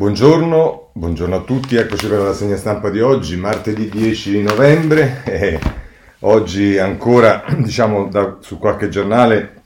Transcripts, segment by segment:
Buongiorno, buongiorno, a tutti, eccoci per la segna stampa di oggi, martedì 10 novembre. Eh, oggi ancora, diciamo, da, su qualche giornale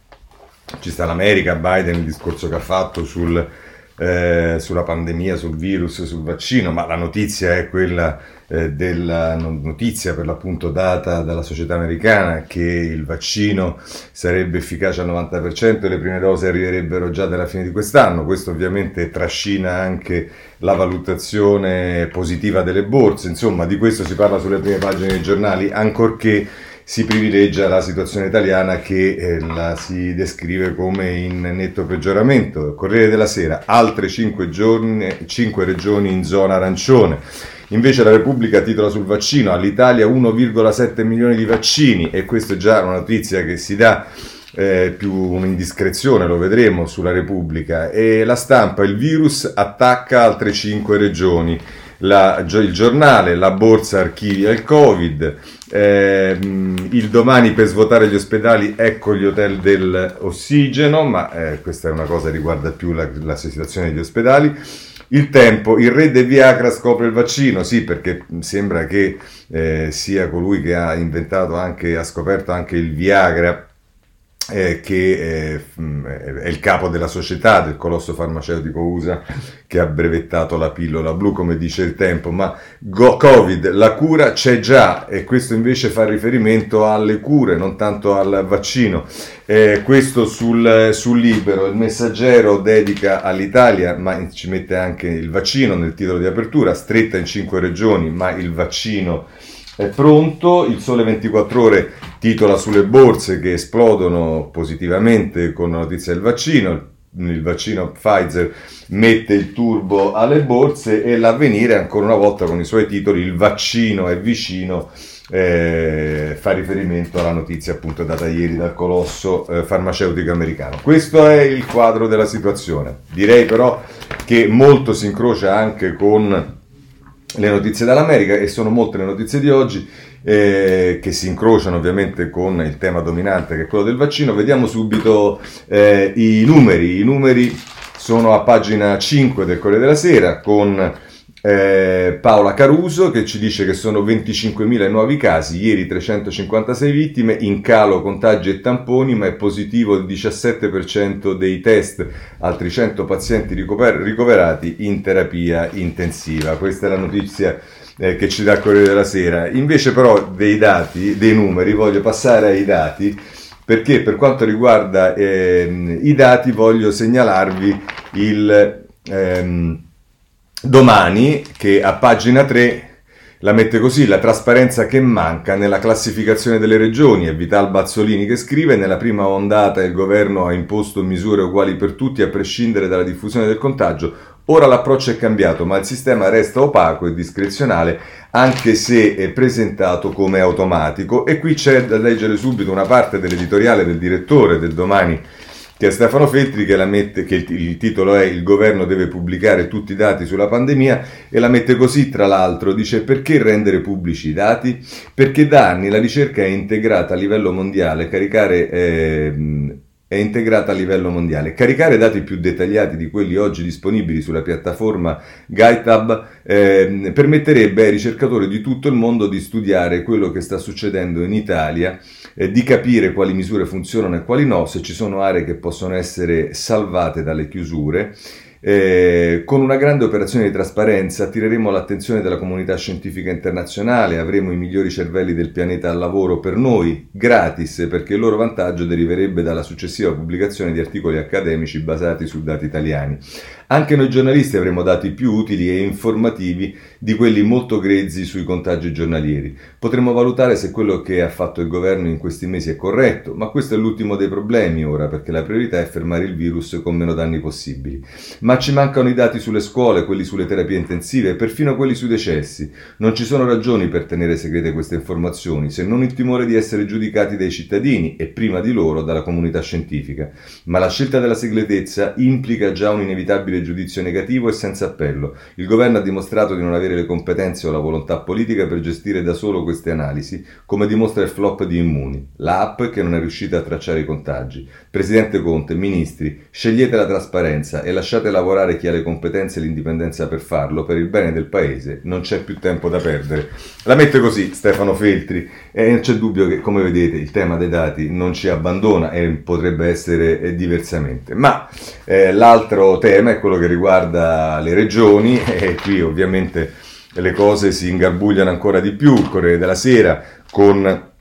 ci sta l'America, Biden, il discorso che ha fatto sul, eh, sulla pandemia, sul virus, sul vaccino, ma la notizia è quella eh, della notizia per l'appunto data dalla società americana che il vaccino sarebbe efficace al 90% e le prime dosi arriverebbero già dalla fine di quest'anno. Questo ovviamente trascina anche la valutazione positiva delle borse, insomma di questo si parla sulle prime pagine dei giornali, ancorché si privilegia la situazione italiana che eh, la si descrive come in netto peggioramento. Corriere della Sera, altre 5, giorni, 5 regioni in zona arancione. Invece la Repubblica titola sul vaccino all'Italia 1,7 milioni di vaccini e questa è già una notizia che si dà eh, più un'indiscrezione, lo vedremo sulla Repubblica. E la stampa, il virus attacca altre 5 regioni. La, il giornale, la borsa archivia il Covid, eh, il domani per svuotare gli ospedali, ecco gli hotel dell'ossigeno, ma eh, questa è una cosa che riguarda più la, la situazione degli ospedali. Il tempo, il re del Viagra scopre il vaccino, sì, perché sembra che eh, sia colui che ha inventato anche, ha scoperto anche il Viagra eh, che mm, è il capo della società del colosso farmaceutico USA che ha brevettato la pillola blu, come dice il tempo, ma go- Covid, la cura c'è già e questo invece fa riferimento alle cure, non tanto al vaccino. Eh, questo sul, sul, libero, il messaggero dedica all'Italia, ma ci mette anche il vaccino nel titolo di apertura, stretta in cinque regioni, ma il vaccino è pronto, il Sole 24 ore titola sulle borse che esplodono positivamente con la notizia del vaccino, il vaccino Pfizer mette il turbo alle borse e l'avvenire ancora una volta con i suoi titoli il vaccino è vicino eh, fa riferimento alla notizia appunto data ieri dal colosso eh, farmaceutico americano. Questo è il quadro della situazione. Direi però che molto si incrocia anche con le notizie dall'America e sono molte le notizie di oggi eh, che si incrociano ovviamente con il tema dominante che è quello del vaccino. Vediamo subito eh, i numeri. I numeri sono a pagina 5 del Corriere della Sera con eh, Paola Caruso che ci dice che sono 25.000 nuovi casi, ieri 356 vittime, in calo contagi e tamponi, ma è positivo il 17% dei test, altri 100 pazienti ricover- ricoverati in terapia intensiva. Questa è la notizia eh, che ci dà il Corriere della Sera. Invece però dei dati, dei numeri, voglio passare ai dati perché per quanto riguarda eh, i dati voglio segnalarvi il... Ehm, Domani, che a pagina 3 la mette così, la trasparenza che manca nella classificazione delle regioni, è Vital Bazzolini che scrive, nella prima ondata il governo ha imposto misure uguali per tutti a prescindere dalla diffusione del contagio, ora l'approccio è cambiato ma il sistema resta opaco e discrezionale anche se è presentato come automatico. E qui c'è da leggere subito una parte dell'editoriale del direttore del domani che è Stefano Feltri che, mette, che il, il, titolo è Il governo deve pubblicare tutti i dati sulla pandemia e la mette così tra l'altro, dice perché rendere pubblici i dati? Perché da anni la ricerca è integrata a livello mondiale, caricare... Eh, è integrata a livello mondiale. Caricare dati più dettagliati di quelli oggi disponibili sulla piattaforma GuideHub eh, permetterebbe ai ricercatori di tutto il mondo di studiare quello che sta succedendo in Italia eh, di capire quali misure funzionano e quali no, se ci sono aree che possono essere salvate dalle chiusure eh, con una grande operazione di trasparenza attireremo l'attenzione della comunità scientifica internazionale, avremo i migliori cervelli del pianeta al lavoro per noi, gratis, perché il loro vantaggio deriverebbe dalla successiva pubblicazione di articoli accademici basati su dati italiani. Anche noi giornalisti avremo dati più utili e informativi di quelli molto grezzi sui contagi giornalieri. Potremmo valutare se quello che ha fatto il governo in questi mesi è corretto, ma questo è l'ultimo dei problemi ora, perché la priorità è fermare il virus con meno danni possibili. Ma ci mancano i dati sulle scuole, quelli sulle terapie intensive e perfino quelli sui decessi. Non ci sono ragioni per tenere segrete queste informazioni, se non il timore di essere giudicati dai cittadini e prima di loro dalla comunità scientifica. Ma la scelta della segretezza implica già un inevitabile giudizio negativo e senza appello. Il governo ha dimostrato di non avere le competenze o la volontà politica per gestire da solo queste analisi, come dimostra il flop di Immuni, l'app che non è riuscita a tracciare i contagi. Presidente Conte, ministri, scegliete la trasparenza e lasciate lavorare chi ha le competenze e l'indipendenza per farlo, per il bene del paese, non c'è più tempo da perdere. La mette così Stefano Feltri e non c'è dubbio che, come vedete, il tema dei dati non ci abbandona e potrebbe essere eh, diversamente. Ma eh, l'altro tema è quello che riguarda le regioni e qui ovviamente le cose si ingarbugliano ancora di più. Il Corriere della Sera con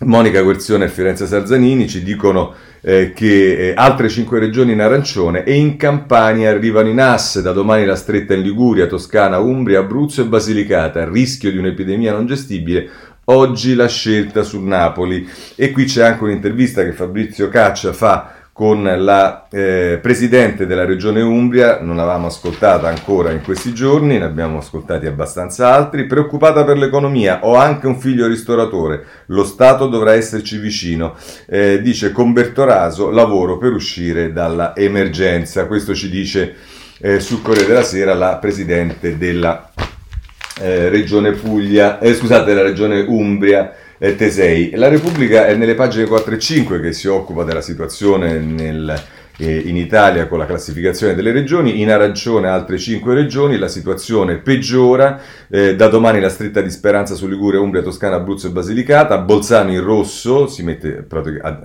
Monica Guerzione e Fiorenza Sarzanini ci dicono eh, che eh, altre cinque regioni in arancione e in Campania arrivano in asse da domani la stretta in Liguria, Toscana, Umbria, Abruzzo e Basilicata, rischio di un'epidemia non gestibile. Oggi la scelta su Napoli e qui c'è anche un'intervista che Fabrizio Caccia fa con la eh, presidente della regione Umbria, non l'avevamo ascoltata ancora in questi giorni, ne abbiamo ascoltati abbastanza altri, preoccupata per l'economia, ho anche un figlio ristoratore, lo Stato dovrà esserci vicino, eh, dice con Bertoraso lavoro per uscire dalla emergenza, questo ci dice eh, sul Corriere della Sera la presidente della eh, regione Puglia, eh, scusate, della regione Umbria, Tesei. La Repubblica è nelle pagine 4 e 5 che si occupa della situazione nel, eh, in Italia con la classificazione delle regioni, in arancione altre 5 regioni, la situazione peggiora, eh, da domani la stretta di Speranza su Liguria, Umbria, Toscana, Abruzzo e Basilicata, Bolzano in rosso, si mette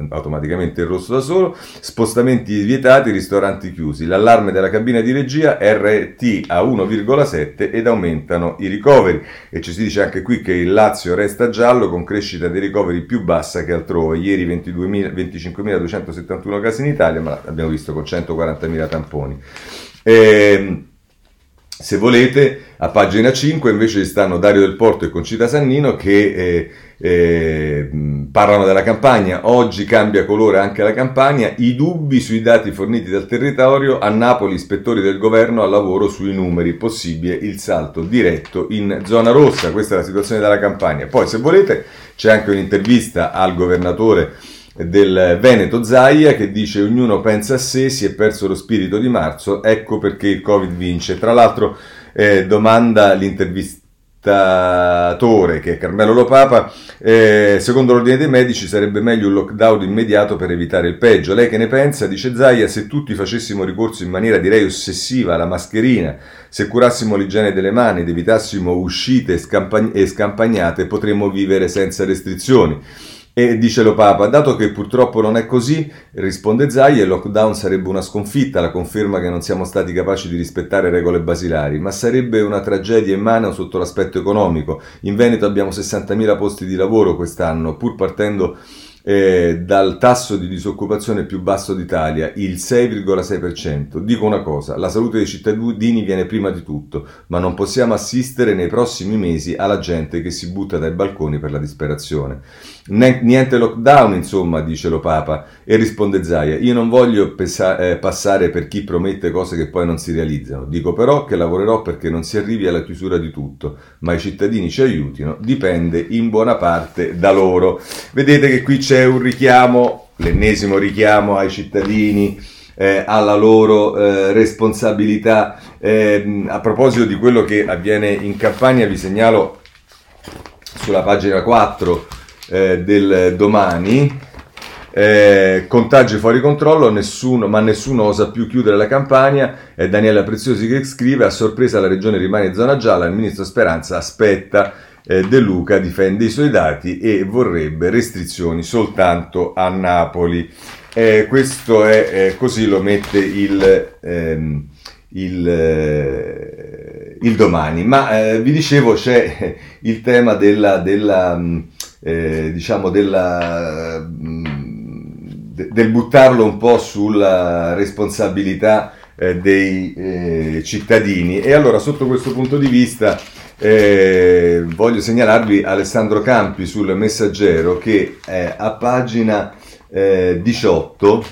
automaticamente in rosso da solo, spostamenti vietati, ristoranti chiusi, l'allarme della cabina di regia RT a 1,7 ed aumentano i ricoveri. E ci si dice anche qui che il Lazio resta giallo con crescita dei ricoveri più bassa che altrove, ieri 25.271 casi in Italia, ma abbiamo visto con 140.000 tamponi. E, ehm, se volete, a pagina 5 invece stanno Dario del Porto e Concita Sannino che eh, eh, parlano della campagna. Oggi cambia colore anche la campagna. I dubbi sui dati forniti dal territorio. A Napoli, ispettori del governo al lavoro sui numeri. Possibile il salto diretto in zona rossa. Questa è la situazione della campagna. Poi, se volete, c'è anche un'intervista al governatore del Veneto Zaia che dice ognuno pensa a sé, si è perso lo spirito di marzo, ecco perché il Covid vince. Tra l'altro eh, domanda l'intervistatore che è Carmelo Lopapa, eh, secondo l'ordine dei medici sarebbe meglio un lockdown immediato per evitare il peggio. Lei che ne pensa? Dice Zaia, se tutti facessimo ricorso in maniera direi ossessiva alla mascherina, se curassimo l'igiene delle mani ed evitassimo uscite e scampagnate, potremmo vivere senza restrizioni. E dice lo Papa, dato che purtroppo non è così, risponde Zai, il lockdown sarebbe una sconfitta, la conferma che non siamo stati capaci di rispettare regole basilari, ma sarebbe una tragedia immane sotto l'aspetto economico. In Veneto abbiamo 60.000 posti di lavoro quest'anno, pur partendo eh, dal tasso di disoccupazione più basso d'Italia, il 6,6%. Dico una cosa, la salute dei cittadini viene prima di tutto, ma non possiamo assistere nei prossimi mesi alla gente che si butta dai balconi per la disperazione. Niente lockdown, insomma, dice lo Papa, e risponde Zaia, io non voglio pesa- eh, passare per chi promette cose che poi non si realizzano, dico però che lavorerò perché non si arrivi alla chiusura di tutto, ma i cittadini ci aiutino, dipende in buona parte da loro. Vedete che qui c'è un richiamo, l'ennesimo richiamo ai cittadini, eh, alla loro eh, responsabilità. Eh, a proposito di quello che avviene in campagna, vi segnalo sulla pagina 4 eh, del domani. Eh, contagi fuori controllo, nessuno, ma nessuno osa più chiudere la campagna. È Daniela Preziosi che scrive: A sorpresa la regione rimane in zona gialla. Il ministro Speranza aspetta eh, De Luca difende i suoi dati e vorrebbe restrizioni soltanto a Napoli. Eh, questo è eh, così lo mette il, ehm, il, eh, il domani. Ma eh, vi dicevo c'è il tema della, della mm, eh, diciamo della, mm, de, del buttarlo un po' sulla responsabilità dei cittadini e allora sotto questo punto di vista eh, voglio segnalarvi Alessandro Campi sul Messaggero che eh, a pagina eh, 18,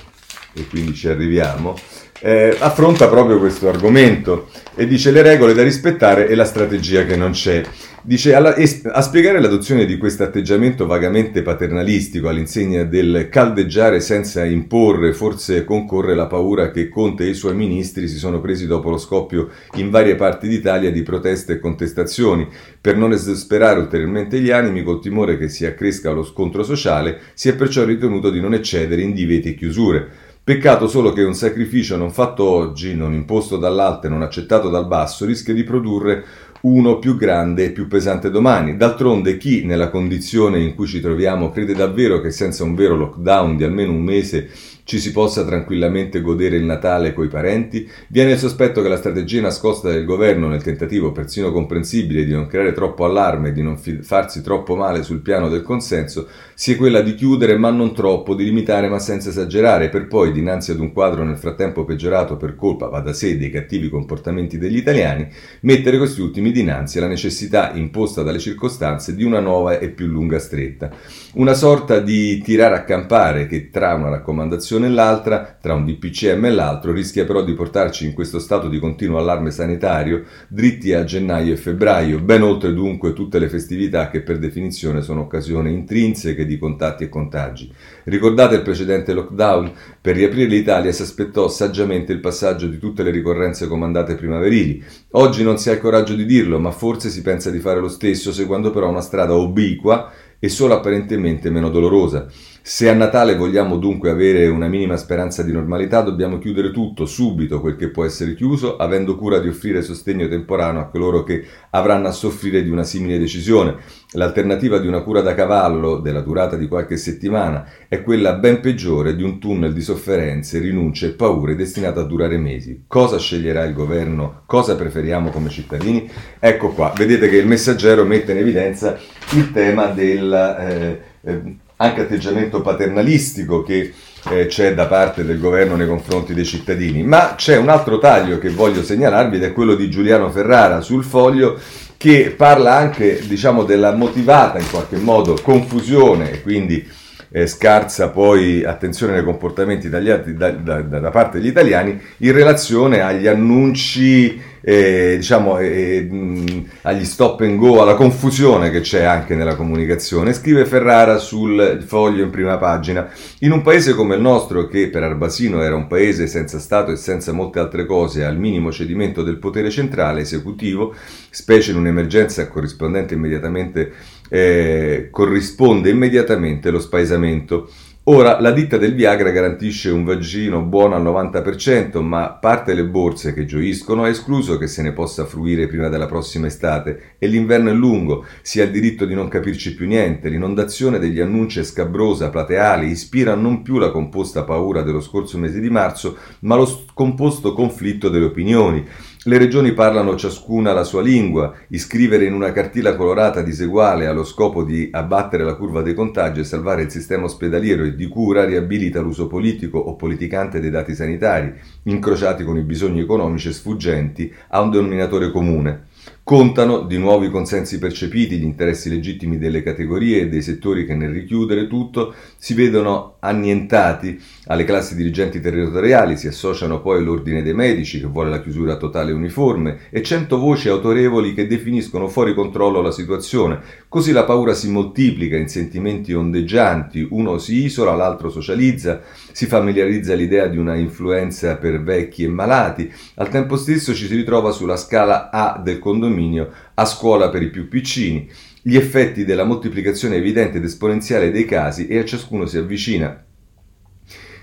e quindi ci arriviamo, eh, affronta proprio questo argomento e dice le regole da rispettare e la strategia che non c'è. Dice alla, a spiegare l'adozione di questo atteggiamento vagamente paternalistico all'insegna del caldeggiare senza imporre, forse concorre la paura che Conte e i suoi ministri si sono presi dopo lo scoppio in varie parti d'Italia di proteste e contestazioni. Per non esasperare ulteriormente gli animi, col timore che si accresca lo scontro sociale, si è perciò ritenuto di non eccedere in divieti e chiusure. Peccato solo che un sacrificio non fatto oggi, non imposto dall'alto e non accettato dal basso, rischia di produrre uno più grande e più pesante domani. D'altronde chi nella condizione in cui ci troviamo crede davvero che senza un vero lockdown di almeno un mese ci si possa tranquillamente godere il Natale coi parenti, viene il sospetto che la strategia nascosta del governo nel tentativo persino comprensibile di non creare troppo allarme e di non farsi troppo male sul piano del consenso sia quella di chiudere ma non troppo, di limitare ma senza esagerare, per poi, dinanzi ad un quadro nel frattempo peggiorato per colpa, va da sé, dei cattivi comportamenti degli italiani, mettere questi ultimi dinanzi alla necessità imposta dalle circostanze di una nuova e più lunga stretta. Una sorta di tirare a campare che tra una raccomandazione e l'altra, tra un DPCM e l'altro, rischia però di portarci in questo stato di continuo allarme sanitario dritti a gennaio e febbraio, ben oltre dunque tutte le festività che per definizione sono occasioni intrinseche di contatti e contagi. Ricordate il precedente lockdown? Per riaprire l'Italia si aspettò saggiamente il passaggio di tutte le ricorrenze comandate primaverili. Oggi non si ha il coraggio di dirlo, ma forse si pensa di fare lo stesso, seguendo però una strada obliqua e solo apparentemente meno dolorosa. Se a Natale vogliamo dunque avere una minima speranza di normalità, dobbiamo chiudere tutto subito quel che può essere chiuso, avendo cura di offrire sostegno temporaneo a coloro che avranno a soffrire di una simile decisione. L'alternativa di una cura da cavallo, della durata di qualche settimana, è quella ben peggiore di un tunnel di sofferenze, rinunce e paure destinato a durare mesi. Cosa sceglierà il governo? Cosa preferiamo come cittadini? Ecco qua, vedete che il messaggero mette in evidenza il tema del... Eh, eh, anche atteggiamento paternalistico che eh, c'è da parte del governo nei confronti dei cittadini. Ma c'è un altro taglio che voglio segnalarvi ed è quello di Giuliano Ferrara sul foglio che parla anche diciamo, della motivata in qualche modo confusione e quindi eh, scarsa poi attenzione nei comportamenti da, da, da, da, parte degli italiani in relazione agli annunci, eh, diciamo, eh, agli stop and go, alla confusione che c'è anche nella comunicazione. Scrive Ferrara sul foglio in prima pagina. In un paese come il nostro, che per Arbasino era un paese senza Stato e senza molte altre cose, al minimo cedimento del potere centrale esecutivo, specie in un'emergenza corrispondente immediatamente eh, corrisponde immediatamente lo spaesamento. Ora, la ditta del Viagra garantisce un vaccino buono al 90%, ma parte le borse che gioiscono ha escluso che se ne possa fruire prima della prossima estate e l'inverno è lungo, si ha il diritto di non capirci più niente, l'inondazione degli annunci è scabrosa, plateale, ispira non più la composta paura dello scorso mese di marzo, ma lo scomposto conflitto delle opinioni. Le regioni parlano ciascuna la sua lingua, iscrivere in una cartilla colorata diseguale allo scopo di abbattere la curva dei contagi e salvare il sistema ospedaliero e di cura riabilita l'uso politico o politicante dei dati sanitari, incrociati con i bisogni economici sfuggenti a un denominatore comune. Contano di nuovo i consensi percepiti, gli interessi legittimi delle categorie e dei settori che nel richiudere tutto si vedono annientati. Alle classi dirigenti territoriali, si associano poi l'ordine dei medici che vuole la chiusura totale uniforme e cento voci autorevoli che definiscono fuori controllo la situazione. Così la paura si moltiplica in sentimenti ondeggianti, uno si isola, l'altro socializza, si familiarizza l'idea di una influenza per vecchi e malati, al tempo stesso ci si ritrova sulla scala A del condominio a scuola per i più piccini, gli effetti della moltiplicazione evidente ed esponenziale dei casi e a ciascuno si avvicina.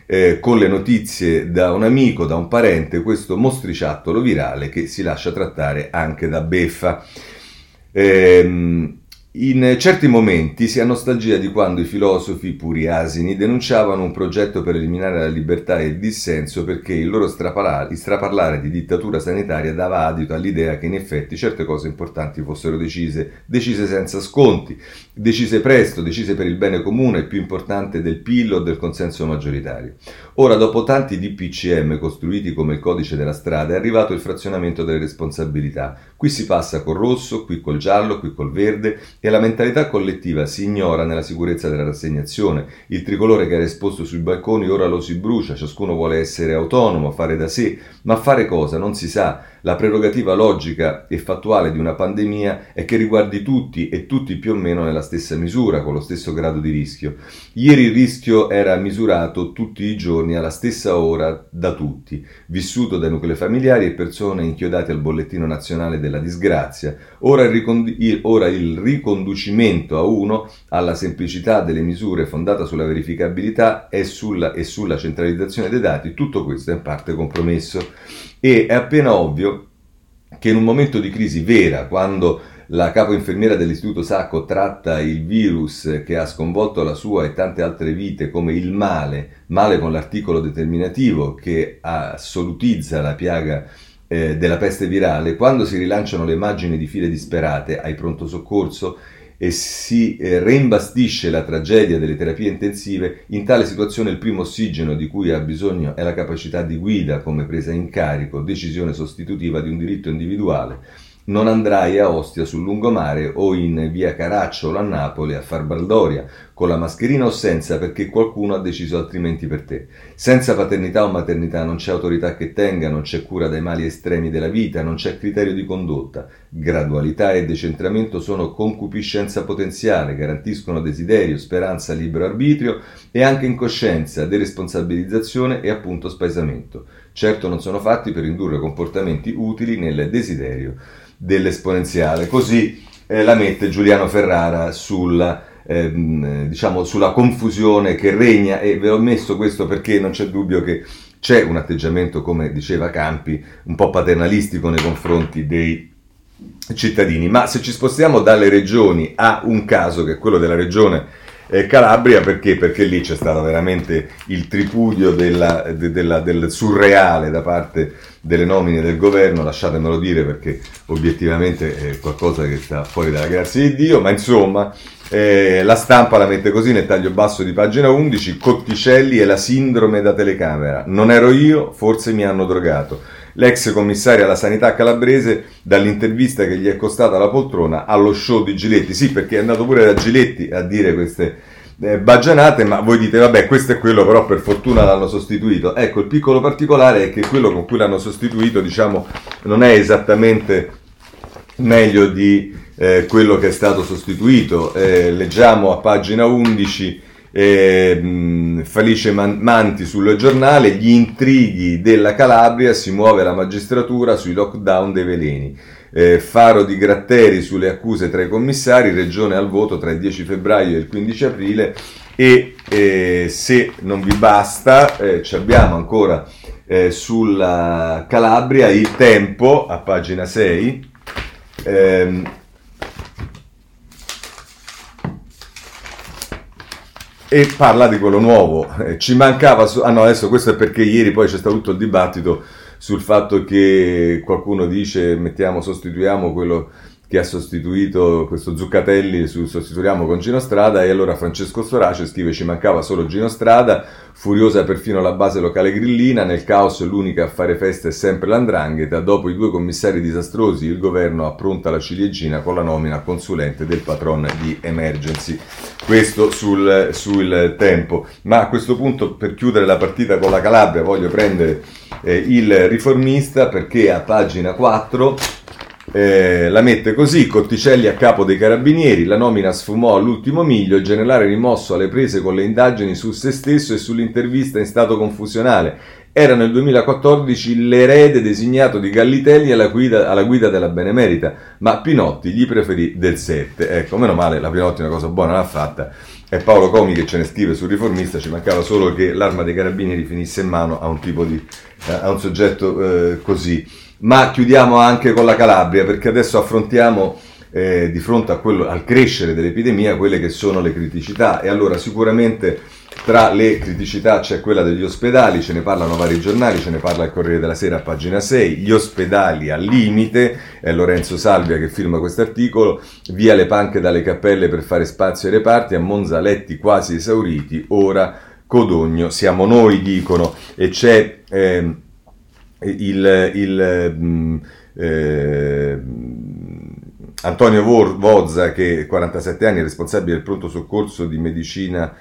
Eh, con le notizie da un amico, da un parente, questo mostriciattolo virale che si lascia trattare anche da beffa. Ehm, in certi momenti si ha nostalgia di quando i filosofi puri asini denunciavano un progetto per eliminare la libertà e il dissenso perché il loro straparlare, di dittatura sanitaria dava adito all'idea che in effetti certe cose importanti fossero decise, decise senza sconti, decise presto, decise per il bene comune, più importante del PIL o del consenso maggioritario. Ora, dopo tanti DPCM costruiti come il codice della strada, è arrivato il frazionamento delle responsabilità. Qui si passa col rosso, qui col giallo, qui col verde e la mentalità collettiva si ignora nella sicurezza della rassegnazione. Il tricolore che era esposto sui balconi ora lo si brucia, ciascuno vuole essere autonomo, fare da sé, ma fare cosa non si sa. La prerogativa logica e fattuale di una pandemia è che riguardi tutti e tutti più o meno nella stessa misura, con lo stesso grado di rischio. Ieri il rischio era misurato tutti i giorni alla stessa ora da tutti, vissuto dai nuclei familiari e persone inchiodate al bollettino nazionale della disgrazia. Ora il, ricondi- ora il riconducimento a uno alla semplicità delle misure fondata sulla verificabilità e sulla, e sulla centralizzazione dei dati, tutto questo è in parte compromesso. E è appena ovvio che in un momento di crisi vera, quando la capo infermiera dell'Istituto Sacco tratta il virus che ha sconvolto la sua e tante altre vite come il male, male con l'articolo determinativo che assolutizza la piaga eh, della peste virale, quando si rilanciano le immagini di file disperate ai pronto soccorso, e si eh, reimbastisce la tragedia delle terapie intensive, in tale situazione il primo ossigeno di cui ha bisogno è la capacità di guida come presa in carico, decisione sostitutiva di un diritto individuale non andrai a Ostia sul lungomare o in via Caracciolo a Napoli a far baldoria, con la mascherina o senza perché qualcuno ha deciso altrimenti per te. Senza paternità o maternità non c'è autorità che tenga, non c'è cura dai mali estremi della vita, non c'è criterio di condotta. Gradualità e decentramento sono concupiscenza potenziale, garantiscono desiderio, speranza, libero arbitrio e anche incoscienza, deresponsabilizzazione e appunto spaesamento. Certo non sono fatti per indurre comportamenti utili nel desiderio dell'esponenziale. Così eh, la mette Giuliano Ferrara sulla, ehm, diciamo, sulla confusione che regna e ve l'ho messo questo perché non c'è dubbio che c'è un atteggiamento, come diceva Campi, un po' paternalistico nei confronti dei cittadini. Ma se ci spostiamo dalle regioni a un caso che è quello della regione eh, Calabria perché? Perché lì c'è stato veramente il tripudio della, de, della, del surreale da parte delle nomine del governo, lasciatemelo dire perché obiettivamente è qualcosa che sta fuori dalla grazia di Dio, ma insomma eh, la stampa la mette così nel taglio basso di pagina 11, Cotticelli e la sindrome da telecamera, non ero io, forse mi hanno drogato. L'ex commissario alla sanità calabrese, dall'intervista che gli è costata la poltrona allo show di Giletti. Sì, perché è andato pure da Giletti a dire queste eh, baggianate, ma voi dite, vabbè, questo è quello, però per fortuna l'hanno sostituito. Ecco, il piccolo particolare è che quello con cui l'hanno sostituito, diciamo, non è esattamente meglio di eh, quello che è stato sostituito. Eh, leggiamo a pagina 11 eh, Felice Manti sul giornale, gli intrighi della Calabria, si muove la magistratura sui lockdown dei veleni. Eh, faro di Gratteri sulle accuse tra i commissari, regione al voto tra il 10 febbraio e il 15 aprile e eh, se non vi basta eh, abbiamo ancora eh, sulla Calabria il tempo a pagina 6 ehm, e parla di quello nuovo. Eh, ci mancava, su- ah no, adesso questo è perché ieri poi c'è stato tutto il dibattito sul fatto che qualcuno dice mettiamo, sostituiamo quello che ha sostituito questo Zuccatelli, sostituiamo con Gino Strada e allora Francesco Storace scrive ci mancava solo Gino Strada, furiosa perfino la base locale grillina, nel caos l'unica a fare festa è sempre l'andrangheta, dopo i due commissari disastrosi il governo appronta la ciliegina con la nomina consulente del patron di Emergency. Questo sul, sul tempo, ma a questo punto per chiudere la partita con la Calabria voglio prendere eh, il riformista perché a pagina 4 eh, la mette così, Cotticelli a capo dei carabinieri, la nomina sfumò all'ultimo miglio, il generale rimosso alle prese con le indagini su se stesso e sull'intervista in stato confusionale. Era nel 2014 l'erede designato di Gallitelli alla guida, alla guida della Benemerita, ma Pinotti gli preferì del 7. Ecco, meno male, la Pinotti una cosa buona l'ha fatta. È Paolo Comi che ce ne scrive sul riformista, ci mancava solo che l'arma dei carabinieri finisse in mano a un tipo di, eh, a un soggetto eh, così ma chiudiamo anche con la Calabria perché adesso affrontiamo eh, di fronte quello, al crescere dell'epidemia quelle che sono le criticità. E allora sicuramente tra le criticità c'è quella degli ospedali, ce ne parlano vari giornali, ce ne parla il Corriere della Sera a pagina 6, gli ospedali al limite, è Lorenzo Salvia che firma questo articolo, via le panche dalle cappelle per fare spazio ai reparti, a Monza letti quasi esauriti, ora Codogno siamo noi dicono. E c'è... Eh, il, il, mm, eh, Antonio Vozza, che 47 anni è responsabile del pronto soccorso di medicina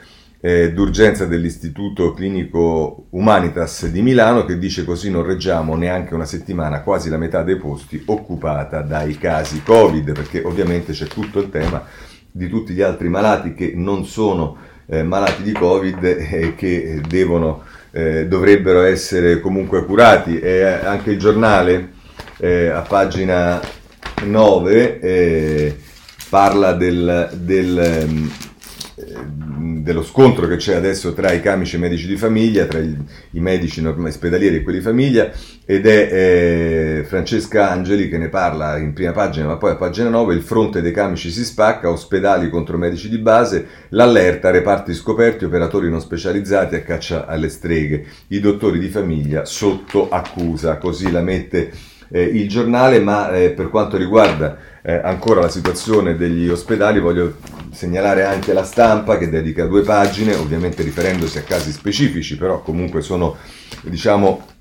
eh, d'urgenza dell'Istituto Clinico Humanitas di Milano, che dice così non reggiamo neanche una settimana, quasi la metà dei posti occupata dai casi Covid, perché ovviamente c'è tutto il tema di tutti gli altri malati che non sono eh, malati di Covid e che devono, eh, dovrebbero essere comunque curati. E anche il giornale eh, a pagina 9 eh, parla del, del, dello scontro che c'è adesso tra i camici e i medici di famiglia, tra i, i medici ospedalieri e quelli di famiglia, ed è eh, Francesca Angeli che ne parla in prima pagina, ma poi a pagina 9 il fronte dei camici si spacca, ospedali contro medici di base, l'allerta, reparti scoperti, operatori non specializzati a caccia alle streghe, i dottori di famiglia sotto accusa, così la mette eh, il giornale, ma eh, per quanto riguarda eh, ancora la situazione degli ospedali voglio segnalare anche la stampa che dedica due pagine, ovviamente riferendosi a casi specifici, però comunque sono diciamo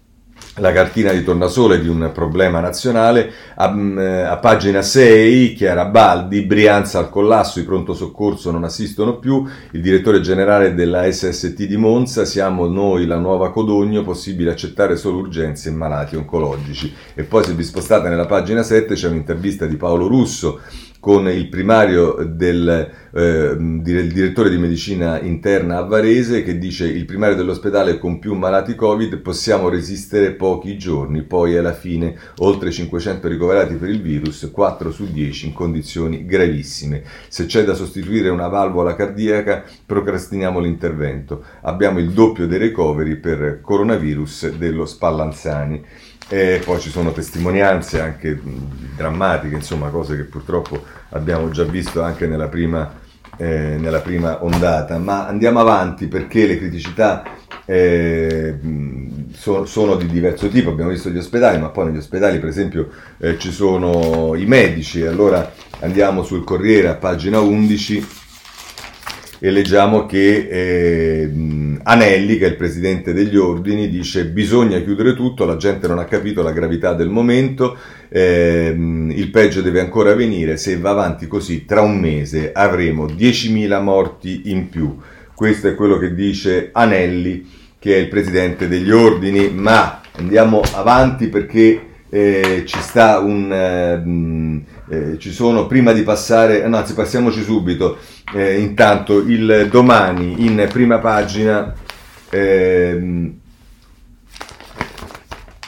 la cartina di tornasole di un problema nazionale. A, mm, a, pagina 6, Chiara Baldi, Brianza al collasso, i pronto soccorso non assistono più, il direttore generale della SST di Monza, siamo noi la nuova Codogno, possibile accettare solo urgenze e malati oncologici. E poi se vi spostate nella pagina 7 c'è un'intervista di Paolo Russo, con il primario del eh, direttore di medicina interna a Varese che dice il primario dell'ospedale con più malati Covid possiamo resistere pochi giorni, poi alla fine oltre 500 ricoverati per il virus, 4 su 10 in condizioni gravissime. Se c'è da sostituire una valvola cardiaca procrastiniamo l'intervento. Abbiamo il doppio dei ricoveri per coronavirus dello Spallanzani. E poi ci sono testimonianze anche drammatiche, insomma cose che purtroppo abbiamo già visto anche nella prima, eh, nella prima ondata. Ma andiamo avanti perché le criticità eh, so, sono di diverso tipo. Abbiamo visto gli ospedali, ma poi negli ospedali per esempio eh, ci sono i medici. Allora andiamo sul Corriere a pagina 11 e leggiamo che eh, Anelli, che è il presidente degli ordini, dice bisogna chiudere tutto, la gente non ha capito la gravità del momento, eh, il peggio deve ancora venire, se va avanti così tra un mese avremo 10.000 morti in più. Questo è quello che dice Anelli, che è il presidente degli ordini, ma andiamo avanti perché eh, ci sta un... Eh, eh, ci sono, prima di passare, anzi passiamoci subito, eh, intanto il domani in prima pagina ehm,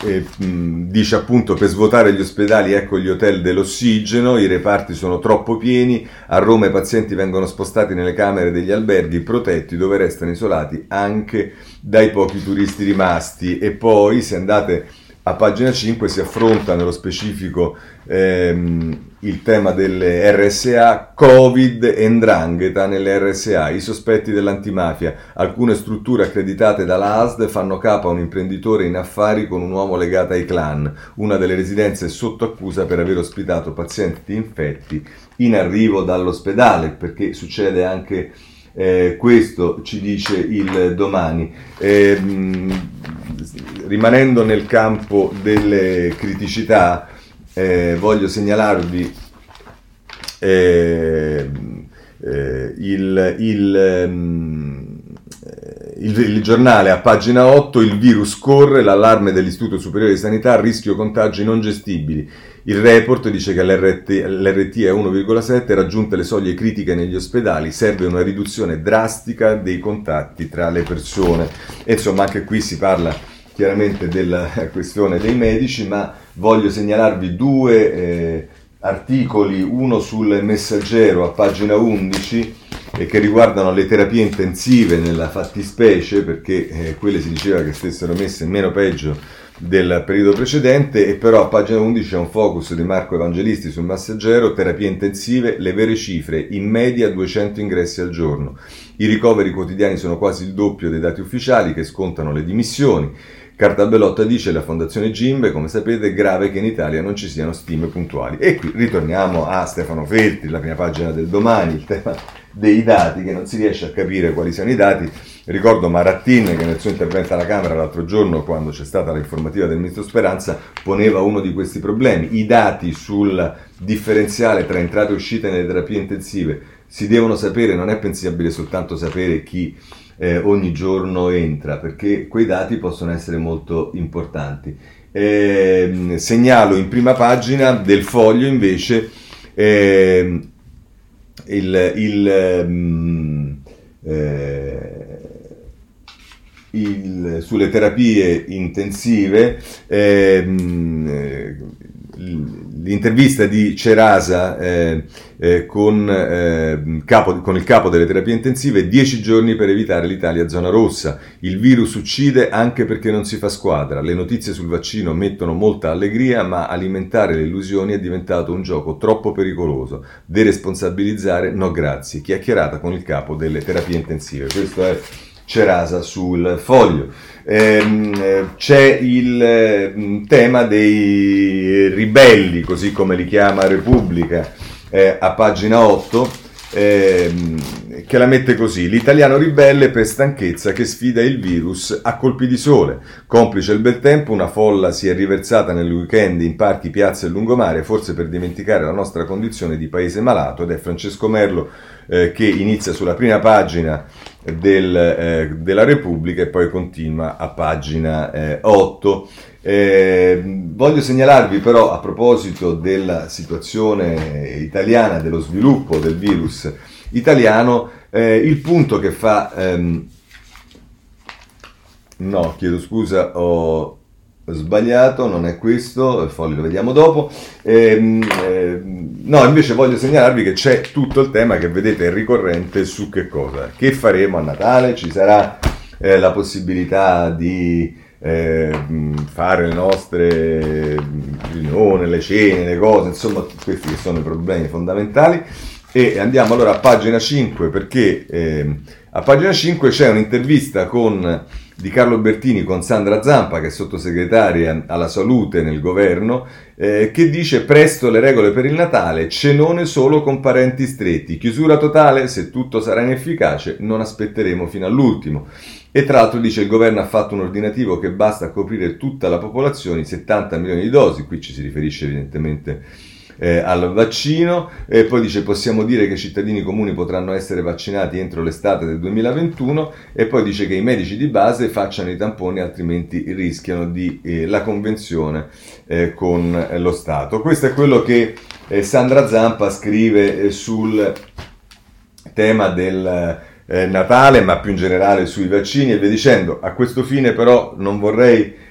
eh, dice appunto per svuotare gli ospedali ecco gli hotel dell'ossigeno, i reparti sono troppo pieni, a Roma i pazienti vengono spostati nelle camere degli alberghi protetti dove restano isolati anche dai pochi turisti rimasti. E poi se andate a pagina 5 si affronta nello specifico ehm, il tema delle RSA, Covid e Ndrangheta nelle RSA, i sospetti dell'antimafia. Alcune strutture accreditate dalla ASD fanno capo a un imprenditore in affari con un uomo legato ai clan. Una delle residenze è sotto accusa per aver ospitato pazienti infetti in arrivo dall'ospedale, perché succede anche eh, questo, ci dice il domani. Eh, rimanendo nel campo delle criticità, eh, voglio segnalarvi eh, eh, il, il, um, il, il, giornale a pagina 8, il virus corre, l'allarme dell'Istituto Superiore di Sanità, rischio contagi non gestibili. Il report dice che l'RT, l'RT è 1,7, raggiunte le soglie critiche negli ospedali, serve una riduzione drastica dei contatti tra le persone. E insomma anche qui si parla chiaramente della questione dei medici, ma voglio segnalarvi due eh, articoli, uno sul messaggero a pagina 11 e che riguardano le terapie intensive nella fattispecie, perché eh, quelle si diceva che stessero messe meno peggio del periodo precedente e però a pagina 11 c'è un focus di Marco Evangelisti sul massaggero, terapie intensive, le vere cifre, in media 200 ingressi al giorno. I ricoveri quotidiani sono quasi il doppio dei dati ufficiali che scontano le dimissioni. Carta Bellotta dice la Fondazione Gimbe, come sapete, è grave che in Italia non ci siano stime puntuali. E qui ritorniamo a Stefano Feltri, la prima pagina del domani, il tema dei dati, che non si riesce a capire quali siano i dati. Ricordo Marattin che nel suo intervento alla Camera l'altro giorno, quando c'è stata l'informativa del Ministro Speranza, poneva uno di questi problemi. I dati sul differenziale tra entrate e uscite nelle terapie intensive si devono sapere, non è pensabile soltanto sapere chi eh, ogni giorno entra, perché quei dati possono essere molto importanti. Eh, segnalo in prima pagina del foglio invece eh, il, il, um, il, sulle terapie intensive ehm, l'intervista di Cerasa eh, eh, con, eh, capo, con, il capo delle terapie intensive, 10 giorni per evitare l'Italia zona rossa. Il virus uccide anche perché non si fa squadra. Le notizie sul vaccino mettono molta allegria, ma alimentare le illusioni è diventato un gioco troppo pericoloso. Deresponsabilizzare, no grazie. Chiacchierata con il capo delle terapie intensive. Questo è Cerasa sul foglio. Ehm, c'è il eh, tema dei ribelli, così come li chiama Repubblica, eh, a pagina 8, ehm, che la mette così: L'italiano ribelle per stanchezza che sfida il virus a colpi di sole. Complice il bel tempo, una folla si è riversata nel weekend in parchi, piazze e lungomare, forse per dimenticare la nostra condizione di paese malato, ed è Francesco Merlo eh, che inizia sulla prima pagina del, eh, della Repubblica e poi continua a pagina eh, 8. Eh, voglio segnalarvi però a proposito della situazione italiana, dello sviluppo del virus italiano, eh, il punto che fa... Ehm, no, chiedo scusa, ho sbagliato, non è questo, il foglio lo vediamo dopo. Ehm, ehm, no, invece voglio segnalarvi che c'è tutto il tema che vedete ricorrente su che cosa. Che faremo a Natale? Ci sarà eh, la possibilità di eh, fare le nostre riunioni, le cene, le cose, insomma, questi che sono i problemi fondamentali. E andiamo allora a pagina 5 perché eh, a pagina 5 c'è un'intervista con di Carlo Bertini con Sandra Zampa, che è sottosegretaria alla salute nel governo, eh, che dice presto le regole per il Natale, cenone solo con parenti stretti, chiusura totale, se tutto sarà inefficace non aspetteremo fino all'ultimo. E tra l'altro dice il governo ha fatto un ordinativo che basta a coprire tutta la popolazione, 70 milioni di dosi, qui ci si riferisce evidentemente eh, al vaccino e poi dice possiamo dire che i cittadini comuni potranno essere vaccinati entro l'estate del 2021 e poi dice che i medici di base facciano i tamponi altrimenti rischiano di, eh, la convenzione eh, con lo Stato. Questo è quello che eh, Sandra Zampa scrive eh, sul tema del eh, Natale ma più in generale sui vaccini e via dicendo. A questo fine però non vorrei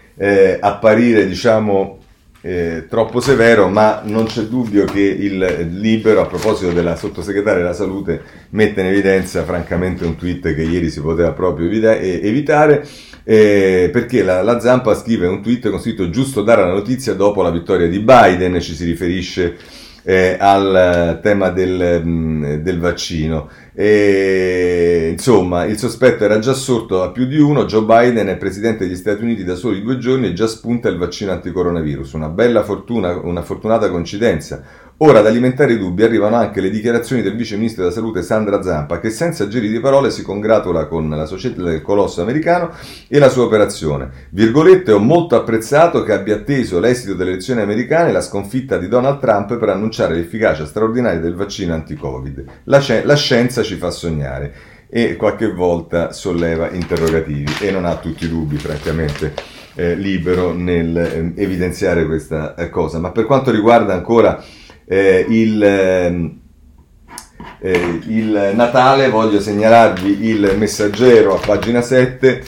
apparire diciamo eh, troppo severo, ma non c'è dubbio che il libero, a proposito della sottosegretaria della salute, mette in evidenza francamente un tweet che ieri si poteva proprio evita- evitare. Eh, perché la, la, Zampa scrive un tweet con scritto giusto dare la notizia dopo la vittoria di Biden, ci si riferisce eh, al tema del, mm, del vaccino. E, insomma, il sospetto era già sorto a più di uno. Joe Biden è presidente degli Stati Uniti da soli due giorni e già spunta il vaccino anticoronavirus. Una bella fortuna, una fortunata coincidenza. Ora ad alimentare i dubbi arrivano anche le dichiarazioni del vice ministro della salute Sandra Zampa che senza giri di parole si congratula con la società del colosso americano e la sua operazione. Virgolette, ho molto apprezzato che abbia atteso l'esito delle elezioni americane e la sconfitta di Donald Trump per annunciare l'efficacia straordinaria del vaccino anti-Covid. La, la scienza ci fa sognare e qualche volta solleva interrogativi e non ha tutti i dubbi, francamente. Eh, libero nel eh, evidenziare questa eh, cosa. Ma per quanto riguarda ancora eh, il, ehm, eh, il Natale, voglio segnalarvi il messaggero a pagina 7.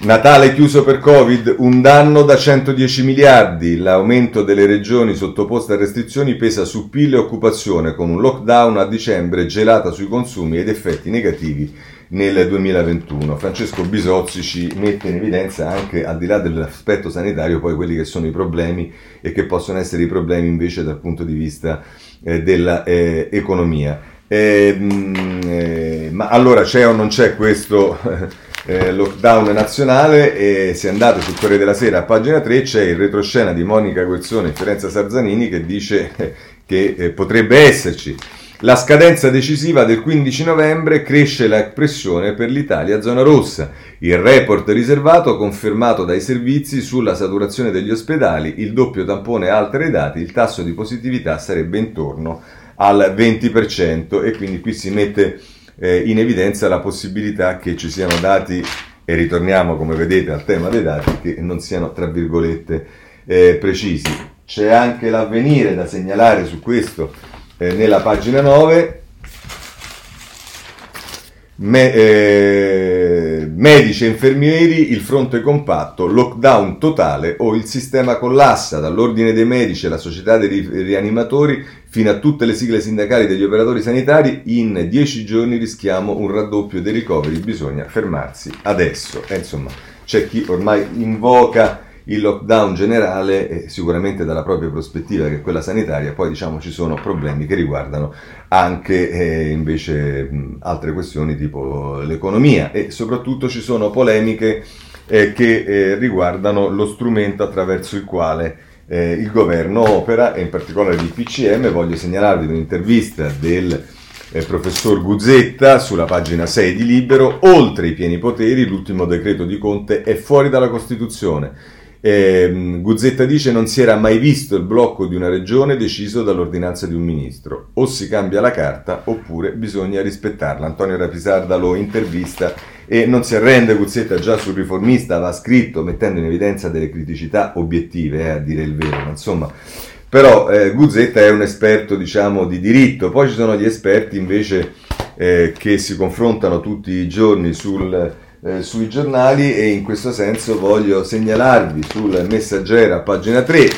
Natale chiuso per Covid, un danno da 110 miliardi. L'aumento delle regioni sottoposte a restrizioni pesa su PIL e occupazione, con un lockdown a dicembre gelata sui consumi ed effetti negativi nel 2021. Francesco Bisozzi ci mette in evidenza anche, al di là dell'aspetto sanitario, poi quelli che sono i problemi e che possono essere i problemi invece dal punto di vista eh, dell'economia. Eh, eh, ma allora c'è o non c'è questo eh, lockdown nazionale e se andate sul Corriere della Sera a pagina 3 c'è il retroscena di Monica Guerzone e Fiorenza Sarzanini che dice che eh, potrebbe esserci. La scadenza decisiva del 15 novembre cresce la pressione per l'Italia zona rossa. Il report riservato confermato dai servizi sulla saturazione degli ospedali, il doppio tampone altera i dati, il tasso di positività sarebbe intorno al 20% e quindi qui si mette eh, in evidenza la possibilità che ci siano dati, e ritorniamo come vedete al tema dei dati, che non siano tra virgolette eh, precisi. C'è anche l'avvenire da segnalare su questo eh, nella pagina 9. Me, eh, medici e infermieri, il fronte compatto, lockdown totale o il sistema collassa, dall'ordine dei medici alla società dei rianimatori fino a tutte le sigle sindacali degli operatori sanitari, in dieci giorni rischiamo un raddoppio dei ricoveri, bisogna fermarsi adesso. E insomma, c'è chi ormai invoca il lockdown generale e sicuramente dalla propria prospettiva che è quella sanitaria, poi diciamo ci sono problemi che riguardano anche eh, invece altre questioni tipo l'economia e soprattutto ci sono polemiche eh, che eh, riguardano lo strumento attraverso il quale eh, il governo opera e in particolare il PCM. Voglio segnalarvi un'intervista del eh, professor Guzzetta sulla pagina 6 di Libero. Oltre i pieni poteri, l'ultimo decreto di Conte è fuori dalla Costituzione. Eh, Guzzetta dice non si era mai visto il blocco di una regione deciso dall'ordinanza di un ministro. O si cambia la carta oppure bisogna rispettarla. Antonio Rapisarda lo intervista e non si arrende Guzzetta già sul riformista, aveva scritto mettendo in evidenza delle criticità obiettive, eh, a dire il vero, ma insomma... Però eh, Guzzetta è un esperto, diciamo, di diritto, poi ci sono gli esperti invece eh, che si confrontano tutti i giorni sul, eh, sui giornali e in questo senso voglio segnalarvi sul messaggero a pagina 3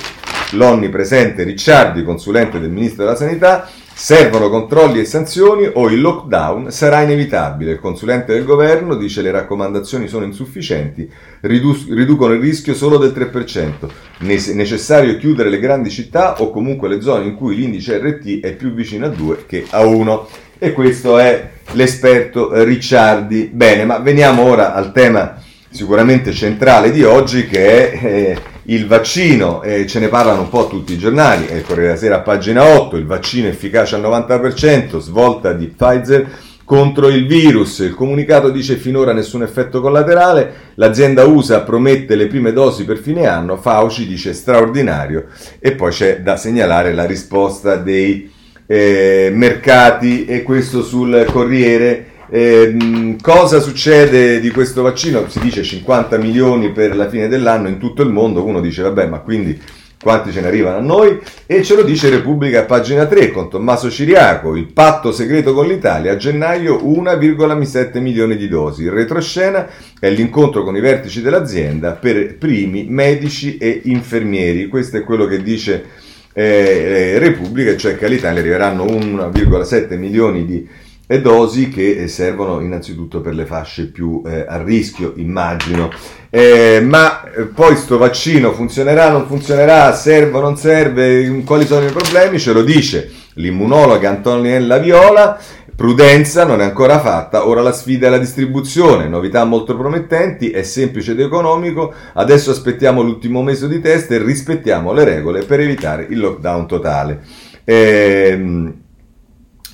l'onnipresente Ricciardi, consulente del Ministro della Sanità, Servono controlli e sanzioni o il lockdown sarà inevitabile. Il consulente del governo dice le raccomandazioni sono insufficienti, ridu- riducono il rischio solo del 3%. Ne- necessario chiudere le grandi città o comunque le zone in cui l'indice RT è più vicino a 2 che a 1. E questo è l'esperto Ricciardi. Bene, ma veniamo ora al tema sicuramente centrale di oggi che è eh, il vaccino, eh, ce ne parlano un po' tutti i giornali, il Corriere della Sera a pagina 8, il vaccino efficace al 90%, svolta di Pfizer contro il virus, il comunicato dice finora nessun effetto collaterale, l'azienda USA promette le prime dosi per fine anno, Fauci dice straordinario. E poi c'è da segnalare la risposta dei eh, mercati e questo sul Corriere eh, cosa succede di questo vaccino? Si dice 50 milioni per la fine dell'anno in tutto il mondo, uno dice vabbè ma quindi quanti ce ne arrivano a noi? E ce lo dice Repubblica a pagina 3 con Tommaso Ciriaco, il patto segreto con l'Italia, a gennaio 1,7 milioni di dosi. Il retroscena è l'incontro con i vertici dell'azienda per primi medici e infermieri, questo è quello che dice eh, Repubblica, cioè che all'Italia arriveranno 1,7 milioni di dosi e dosi che servono innanzitutto per le fasce più eh, a rischio, immagino. Eh, ma eh, poi sto vaccino funzionerà, non funzionerà, serve o non serve, quali sono i problemi? Ce lo dice l'immunologa Antoniella Viola. Prudenza non è ancora fatta, ora la sfida è la distribuzione, novità molto promettenti, è semplice ed economico, adesso aspettiamo l'ultimo mese di test e rispettiamo le regole per evitare il lockdown totale. Eh,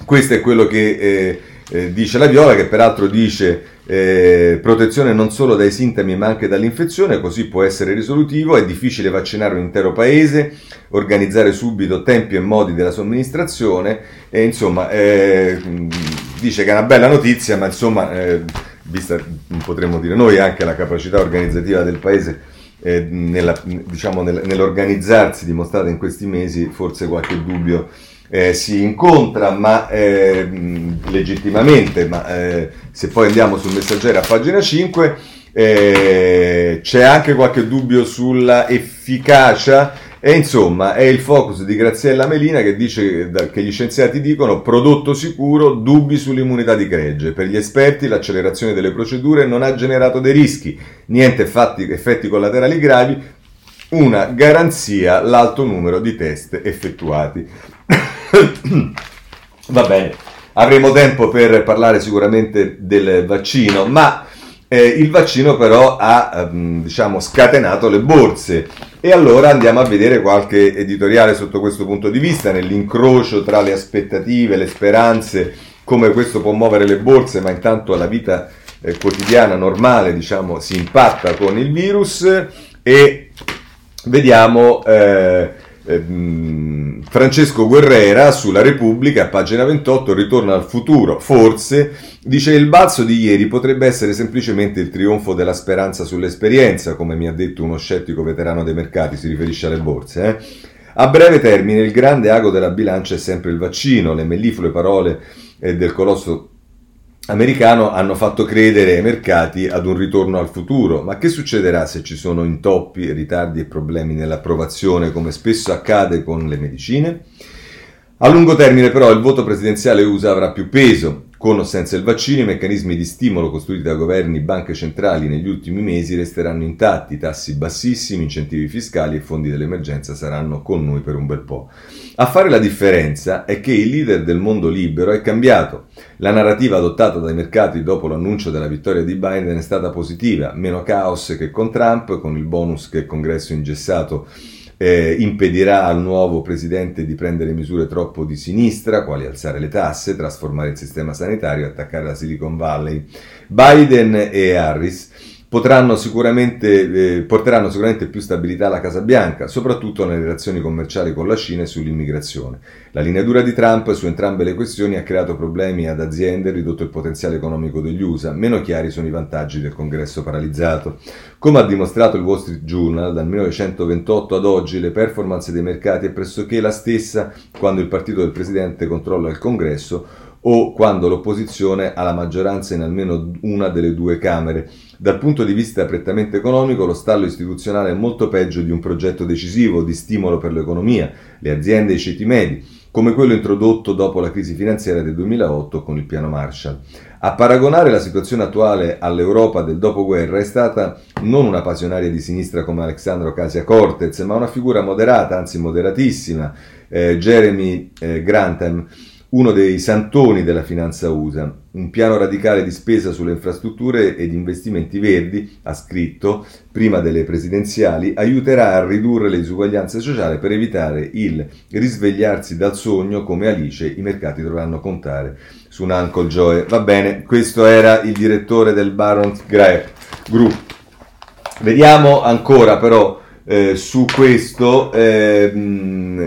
questo è quello che eh, eh, dice la Viola, che peraltro dice eh, protezione non solo dai sintomi ma anche dall'infezione, così può essere risolutivo, è difficile vaccinare un intero paese, organizzare subito tempi e modi della somministrazione. E insomma eh, dice che è una bella notizia, ma insomma, eh, vista potremmo dire noi anche la capacità organizzativa del paese eh, nella, diciamo, nell'organizzarsi dimostrata in questi mesi, forse qualche dubbio eh, si incontra ma, eh, legittimamente, ma eh, se poi andiamo sul messaggero a pagina 5 eh, c'è anche qualche dubbio sulla efficacia e insomma è il focus di Graziella Melina che dice che gli scienziati dicono prodotto sicuro, dubbi sull'immunità di gregge. Per gli esperti l'accelerazione delle procedure non ha generato dei rischi, niente effetti, effetti collaterali gravi, una garanzia l'alto numero di test effettuati. Va bene, avremo tempo per parlare sicuramente del vaccino, ma Eh, il vaccino però ha ehm, diciamo, scatenato le borse. E allora andiamo a vedere qualche editoriale sotto questo punto di vista, nell'incrocio tra le aspettative, le speranze, come questo può muovere le borse, ma intanto la vita eh, quotidiana normale diciamo, si impatta con il virus. E vediamo eh, eh, Francesco Guerrera sulla Repubblica, pagina 28, ritorna al futuro, forse, dice il balzo di ieri potrebbe essere semplicemente il trionfo della speranza sull'esperienza, come mi ha detto uno scettico veterano dei mercati, si riferisce alle borse. Eh? A breve termine il grande ago della bilancia è sempre il vaccino, le melliflue parole eh, del colosso americano hanno fatto credere ai mercati ad un ritorno al futuro, ma che succederà se ci sono intoppi, ritardi e problemi nell'approvazione come spesso accade con le medicine? A lungo termine però il voto presidenziale USA avrà più peso, con o senza il vaccino, i meccanismi di stimolo costruiti da governi e banche centrali negli ultimi mesi resteranno intatti, tassi bassissimi, incentivi fiscali e fondi dell'emergenza saranno con noi per un bel po'. A fare la differenza è che il leader del mondo libero è cambiato. La narrativa adottata dai mercati dopo l'annuncio della vittoria di Biden è stata positiva, meno caos che con Trump, con il bonus che il congresso ingessato eh, impedirà al nuovo presidente di prendere misure troppo di sinistra, quali alzare le tasse, trasformare il sistema sanitario attaccare la Silicon Valley. Biden e Harris potranno sicuramente, eh, porteranno sicuramente più stabilità alla Casa Bianca, soprattutto nelle relazioni commerciali con la Cina e sull'immigrazione. La linea dura di Trump su entrambe le questioni ha creato problemi ad aziende ridotto il potenziale economico degli USA. Meno chiari sono i vantaggi del congresso paralizzato. Come ha dimostrato il Wall Street Journal, dal 1928 ad oggi le performance dei mercati è pressoché la stessa quando il partito del presidente controlla il congresso o quando l'opposizione ha la maggioranza in almeno una delle due Camere. Dal punto di vista prettamente economico, lo stallo istituzionale è molto peggio di un progetto decisivo di stimolo per l'economia, le aziende e i ceti medi, come quello introdotto dopo la crisi finanziaria del 2008 con il piano Marshall. A paragonare la situazione attuale all'Europa del dopoguerra è stata non una passionaria di sinistra come Alexandro Casia Cortez, ma una figura moderata, anzi moderatissima, eh, Jeremy eh, Grantham, uno dei santoni della finanza USA. Un piano radicale di spesa sulle infrastrutture ed investimenti verdi, ha scritto, prima delle presidenziali, aiuterà a ridurre le disuguaglianze sociali per evitare il risvegliarsi dal sogno come Alice i mercati dovranno contare su un Uncle Joe. Va bene, questo era il direttore del Baron Group. Vediamo ancora però eh, su questo eh,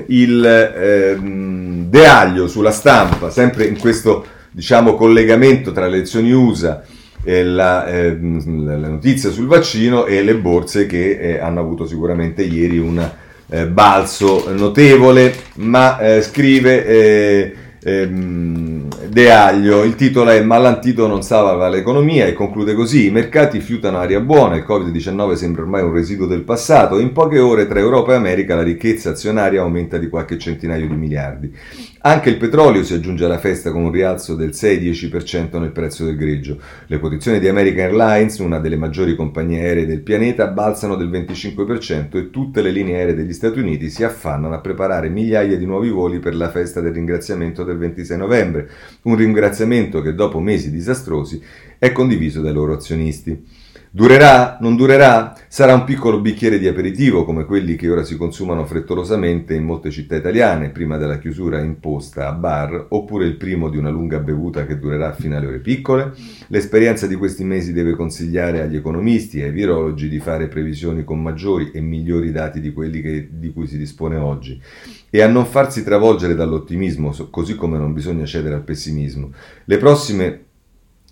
il... Eh, De sulla stampa, sempre in questo diciamo, collegamento tra le elezioni USA e la, eh, la, notizia sul vaccino e le borse che eh, hanno avuto sicuramente ieri un eh, balzo notevole, ma eh, scrive eh, ehm, De Aglio, il titolo è Ma l'antidoto non salva l'economia e conclude così, i mercati fiutano aria buona, il Covid-19 sembra ormai un residuo del passato in poche ore tra Europa e America la ricchezza azionaria aumenta di qualche centinaio di miliardi. Anche il petrolio si aggiunge alla festa con un rialzo del 6-10% nel prezzo del greggio. Le posizioni di American Airlines, una delle maggiori compagnie aeree del pianeta, balzano del 25% e tutte le linee aeree degli Stati Uniti si affannano a preparare migliaia di nuovi voli per la festa del ringraziamento del 26 novembre, un ringraziamento che dopo mesi disastrosi è condiviso dai loro azionisti. Durerà? Non durerà? Sarà un piccolo bicchiere di aperitivo come quelli che ora si consumano frettolosamente in molte città italiane prima della chiusura imposta a bar, oppure il primo di una lunga bevuta che durerà fino alle ore piccole? L'esperienza di questi mesi deve consigliare agli economisti e ai virologi di fare previsioni con maggiori e migliori dati di quelli che, di cui si dispone oggi e a non farsi travolgere dall'ottimismo, così come non bisogna cedere al pessimismo. Le prossime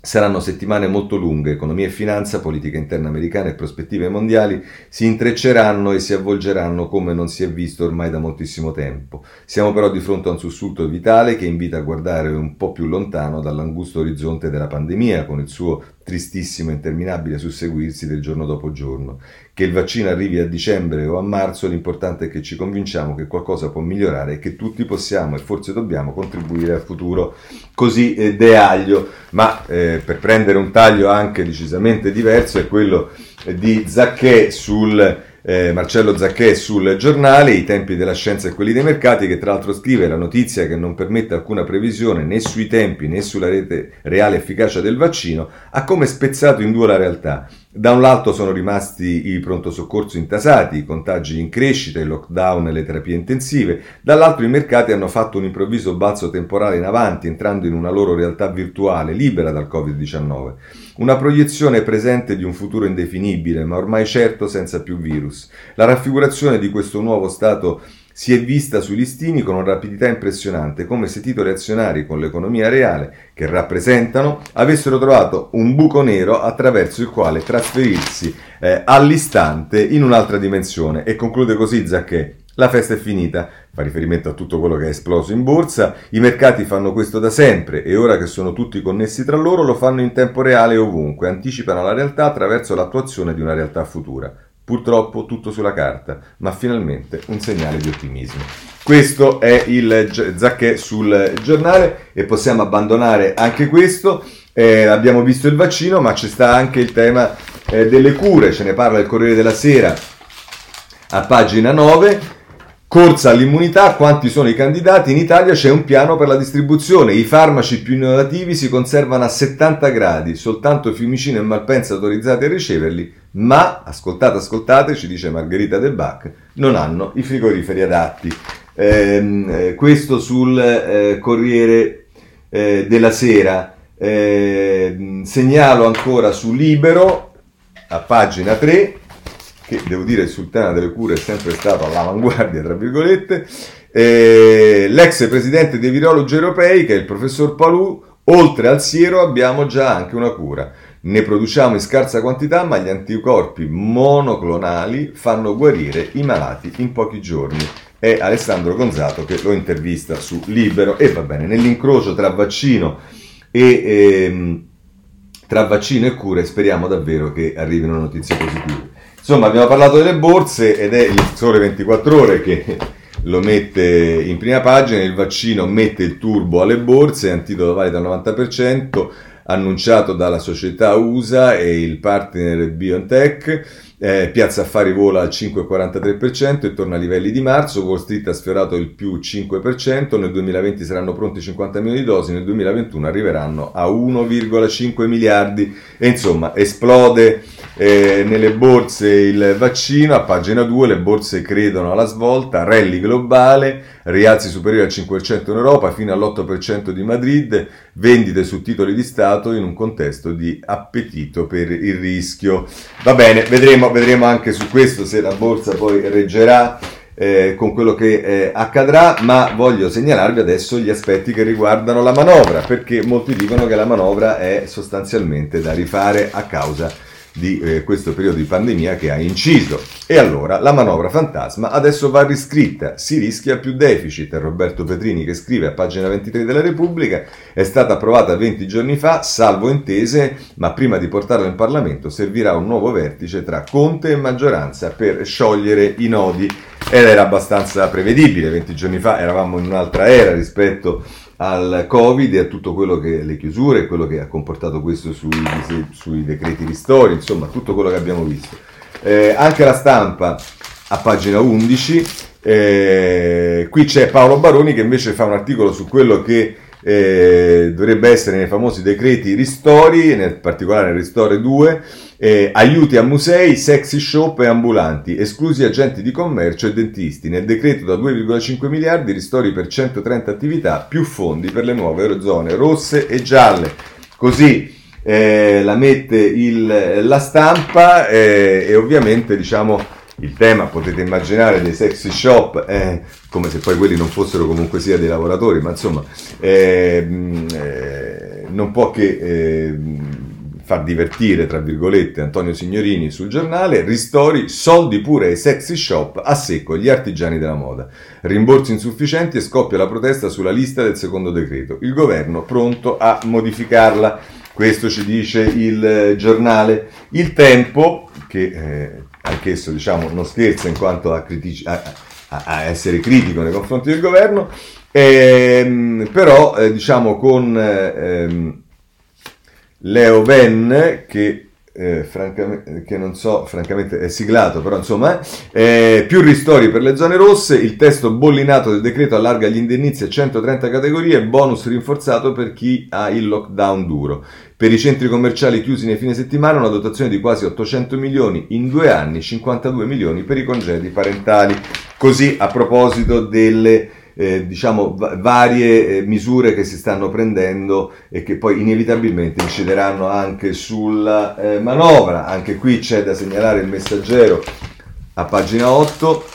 Saranno settimane molto lunghe, economia e finanza, politica interna americana e prospettive mondiali si intrecceranno e si avvolgeranno come non si è visto ormai da moltissimo tempo. Siamo però di fronte a un sussulto vitale che invita a guardare un po' più lontano dall'angusto orizzonte della pandemia, con il suo tristissimo e interminabile susseguirsi del giorno dopo giorno. Che il vaccino arrivi a dicembre o a marzo, l'importante è che ci convinciamo che qualcosa può migliorare e che tutti possiamo e forse dobbiamo contribuire al futuro. Così eh, De Aglio, ma eh, per prendere un taglio anche decisamente diverso è quello di Zacché sul eh, Marcello Zacchè sul giornale I tempi della scienza e quelli dei mercati, che tra l'altro scrive la notizia che non permette alcuna previsione né sui tempi né sulla rete reale efficacia del vaccino, ha come spezzato in due la realtà. Da un lato sono rimasti i pronto soccorso intasati, i contagi in crescita, il lockdown e le terapie intensive, dall'altro i mercati hanno fatto un improvviso balzo temporale in avanti, entrando in una loro realtà virtuale, libera dal Covid-19. Una proiezione presente di un futuro indefinibile, ma ormai certo senza più virus. La raffigurazione di questo nuovo stato si è vista sui listini con una rapidità impressionante, come se i titoli azionari con l'economia reale, che rappresentano, avessero trovato un buco nero attraverso il quale trasferirsi eh, all'istante in un'altra dimensione. E conclude così Zacchè. La festa è finita, fa riferimento a tutto quello che è esploso in borsa, i mercati fanno questo da sempre e ora che sono tutti connessi tra loro lo fanno in tempo reale ovunque, anticipano la realtà attraverso l'attuazione di una realtà futura. Purtroppo tutto sulla carta, ma finalmente un segnale di ottimismo. Questo è il Zacchè sul giornale e possiamo abbandonare anche questo. Eh, abbiamo visto il vaccino, ma ci sta anche il tema eh, delle cure, ce ne parla il Corriere della Sera a pagina 9. Corsa all'immunità, quanti sono i candidati? In Italia c'è un piano per la distribuzione, i farmaci più innovativi si conservano a 70 gradi, soltanto Fiumicino e Malpensa autorizzati a riceverli, ma, ascoltate, ascoltate, ci dice Margherita De Bac, non hanno i frigoriferi adatti. Ehm, eh, questo sul eh, Corriere eh, della Sera. Ehm, segnalo ancora su Libero, a pagina 3, che devo dire sul tema delle cure è sempre stato all'avanguardia, tra virgolette, eh, l'ex presidente dei virologi europei, che è il professor Palù, oltre al siero abbiamo già anche una cura. Ne produciamo in scarsa quantità, ma gli anticorpi monoclonali fanno guarire i malati in pochi giorni. È Alessandro Gonzato che lo intervista su Libero e va bene, nell'incrocio tra vaccino e... Ehm, tra vaccino e cure speriamo davvero che arrivino notizie positive. Insomma, abbiamo parlato delle borse ed è il Sole 24 Ore che lo mette in prima pagina, il vaccino mette il turbo alle borse, antidoto valido al 90%, annunciato dalla società USA e il partner BioNTech. Eh, Piazza Affari vola al 5,43% e torna a livelli di marzo. Wall Street ha sfiorato il più 5%. Nel 2020 saranno pronti 50 milioni di dosi, nel 2021 arriveranno a 1,5 miliardi. E insomma, esplode eh, nelle borse il vaccino. A pagina 2 le borse credono alla svolta, rally globale, rialzi superiori al 5% in Europa fino all'8% di Madrid, vendite su titoli di Stato in un contesto di appetito per il rischio. Va bene, vedremo vedremo, anche su questo se la borsa poi reggerà eh, con quello che eh, accadrà, ma voglio segnalarvi adesso gli aspetti che riguardano la manovra, perché molti dicono che la manovra è sostanzialmente da rifare a causa di eh, questo periodo di pandemia che ha inciso. E allora la manovra fantasma adesso va riscritta, si rischia più deficit. Roberto Petrini che scrive a pagina 23 della Repubblica è stata approvata 20 giorni fa, salvo intese, ma prima di portarla in Parlamento servirà un nuovo vertice tra Conte e maggioranza per sciogliere i nodi. Ed era abbastanza prevedibile, 20 giorni fa eravamo in un'altra era rispetto al Covid e a tutto quello che le chiusure, quello che ha comportato questo sui, sui decreti ristori, insomma tutto quello che abbiamo visto. Eh, anche la stampa a pagina 11, eh, qui c'è Paolo Baroni che invece fa un articolo su quello che eh, dovrebbe essere nei famosi decreti ristori, nel particolare nel Ristore 2, eh, aiuti a musei, sexy shop e ambulanti, esclusi agenti di commercio e dentisti. Nel decreto da 2,5 miliardi ristori per 130 attività, più fondi per le nuove zone rosse e gialle. Così eh, la mette il, la stampa eh, e ovviamente diciamo il tema potete immaginare dei sexy shop eh, come se poi quelli non fossero comunque sia dei lavoratori ma insomma eh, eh, non può che ehm, far divertire, tra virgolette, Antonio Signorini sul giornale, ristori, soldi pure ai sexy shop, a secco gli artigiani della moda. Rimborsi insufficienti e scoppia la protesta sulla lista del secondo decreto. Il governo pronto a modificarla. Questo ci dice il giornale. Il tempo, che eh, anch'esso diciamo, non scherza in quanto a, critici- a, a, essere critico nei confronti del governo, ehm, però eh, diciamo con... Ehm, Leo Ven che eh, che non so, francamente è siglato, però insomma, eh, più ristori per le zone rosse, il testo bollinato del decreto allarga gli indennizi a 130 categorie, bonus rinforzato per chi ha il lockdown duro. Per i centri commerciali chiusi nei fine settimana una dotazione di quasi 800 milioni in due anni, 52 milioni per i congedi parentali. Così a proposito delle eh, diciamo, varie eh, misure che si stanno prendendo e che poi inevitabilmente incideranno anche sulla eh, manovra. Anche qui c'è da segnalare il messaggero a pagina 8.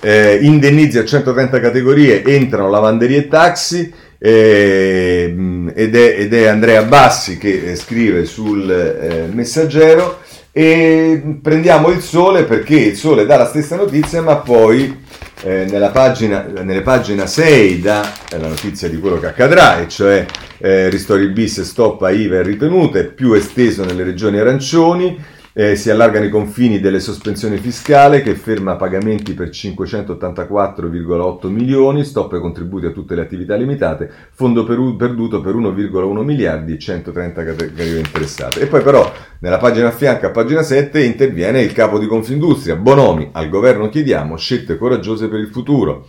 Eh, indennizi a 130 categorie, entrano lavanderie e taxi. Eh, ed, è, ed, è, Andrea Bassi che scrive sul messaggero e prendiamo il sole perché il sole dà la stessa notizia ma poi eh, nella, pagina, nelle pagina 6 dà la notizia di quello che accadrà, e cioè eh, ristori bis stop a IVA e ritenute, più esteso nelle regioni arancioni, eh, si allargano i confini delle sospensioni fiscali che ferma pagamenti per 584,8 milioni, stop ai contributi a tutte le attività limitate, fondo per, perduto per 1,1 miliardi e 130 categorie interessate. E poi però nella pagina a fianco, a pagina 7, interviene il capo di Confindustria, Bonomi, al governo chiediamo scelte coraggiose per il futuro.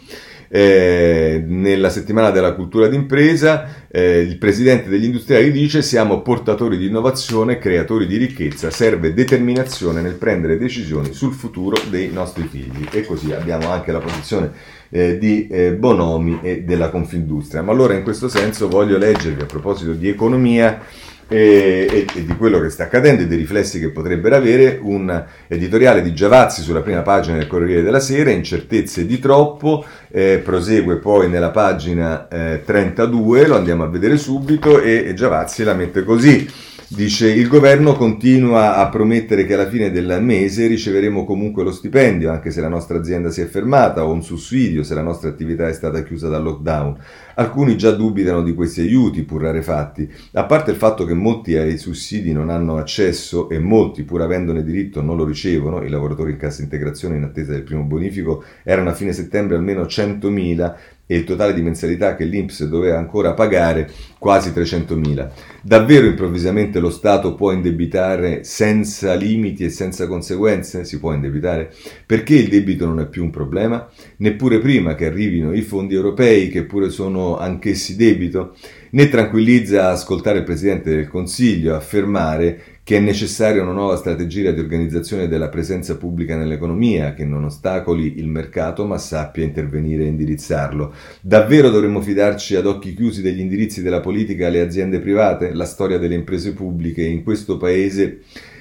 Eh, nella settimana della cultura d'impresa eh, il presidente degli industriali dice siamo portatori di innovazione, creatori di ricchezza, serve determinazione nel prendere decisioni sul futuro dei nostri figli e così abbiamo anche la posizione eh, di eh, Bonomi e della Confindustria. Ma allora in questo senso voglio leggervi a proposito di economia e, e, e, di quello che sta accadendo e dei riflessi che potrebbero avere un editoriale di Giavazzi sulla prima pagina del Corriere della Sera, incertezze di troppo, eh, prosegue poi nella pagina eh, 32, lo andiamo a vedere subito e, e Giavazzi la mette così. Dice il governo continua a promettere che alla fine del mese riceveremo comunque lo stipendio, anche se la nostra azienda si è fermata, o un sussidio se la nostra attività è stata chiusa dal lockdown. Alcuni già dubitano di questi aiuti, pur rarefatti. A parte il fatto che molti ai sussidi non hanno accesso e molti, pur avendone diritto, non lo ricevono, i lavoratori in cassa integrazione in attesa del primo bonifico erano a fine settembre almeno 100.000 e il totale di mensilità che l'Inps doveva ancora pagare quasi 300.000. Davvero improvvisamente lo Stato può indebitare senza limiti e senza conseguenze? Si può indebitare? Perché il debito non è più un problema? Neppure prima che arrivino i fondi europei, che pure sono anch'essi debito? Né tranquillizza ascoltare il Presidente del Consiglio affermare che è necessaria una nuova strategia di organizzazione della presenza pubblica nell'economia che non ostacoli il mercato ma sappia intervenire e indirizzarlo. Davvero dovremmo fidarci ad occhi chiusi degli indirizzi della politica alle aziende private? La storia delle imprese pubbliche in questo paese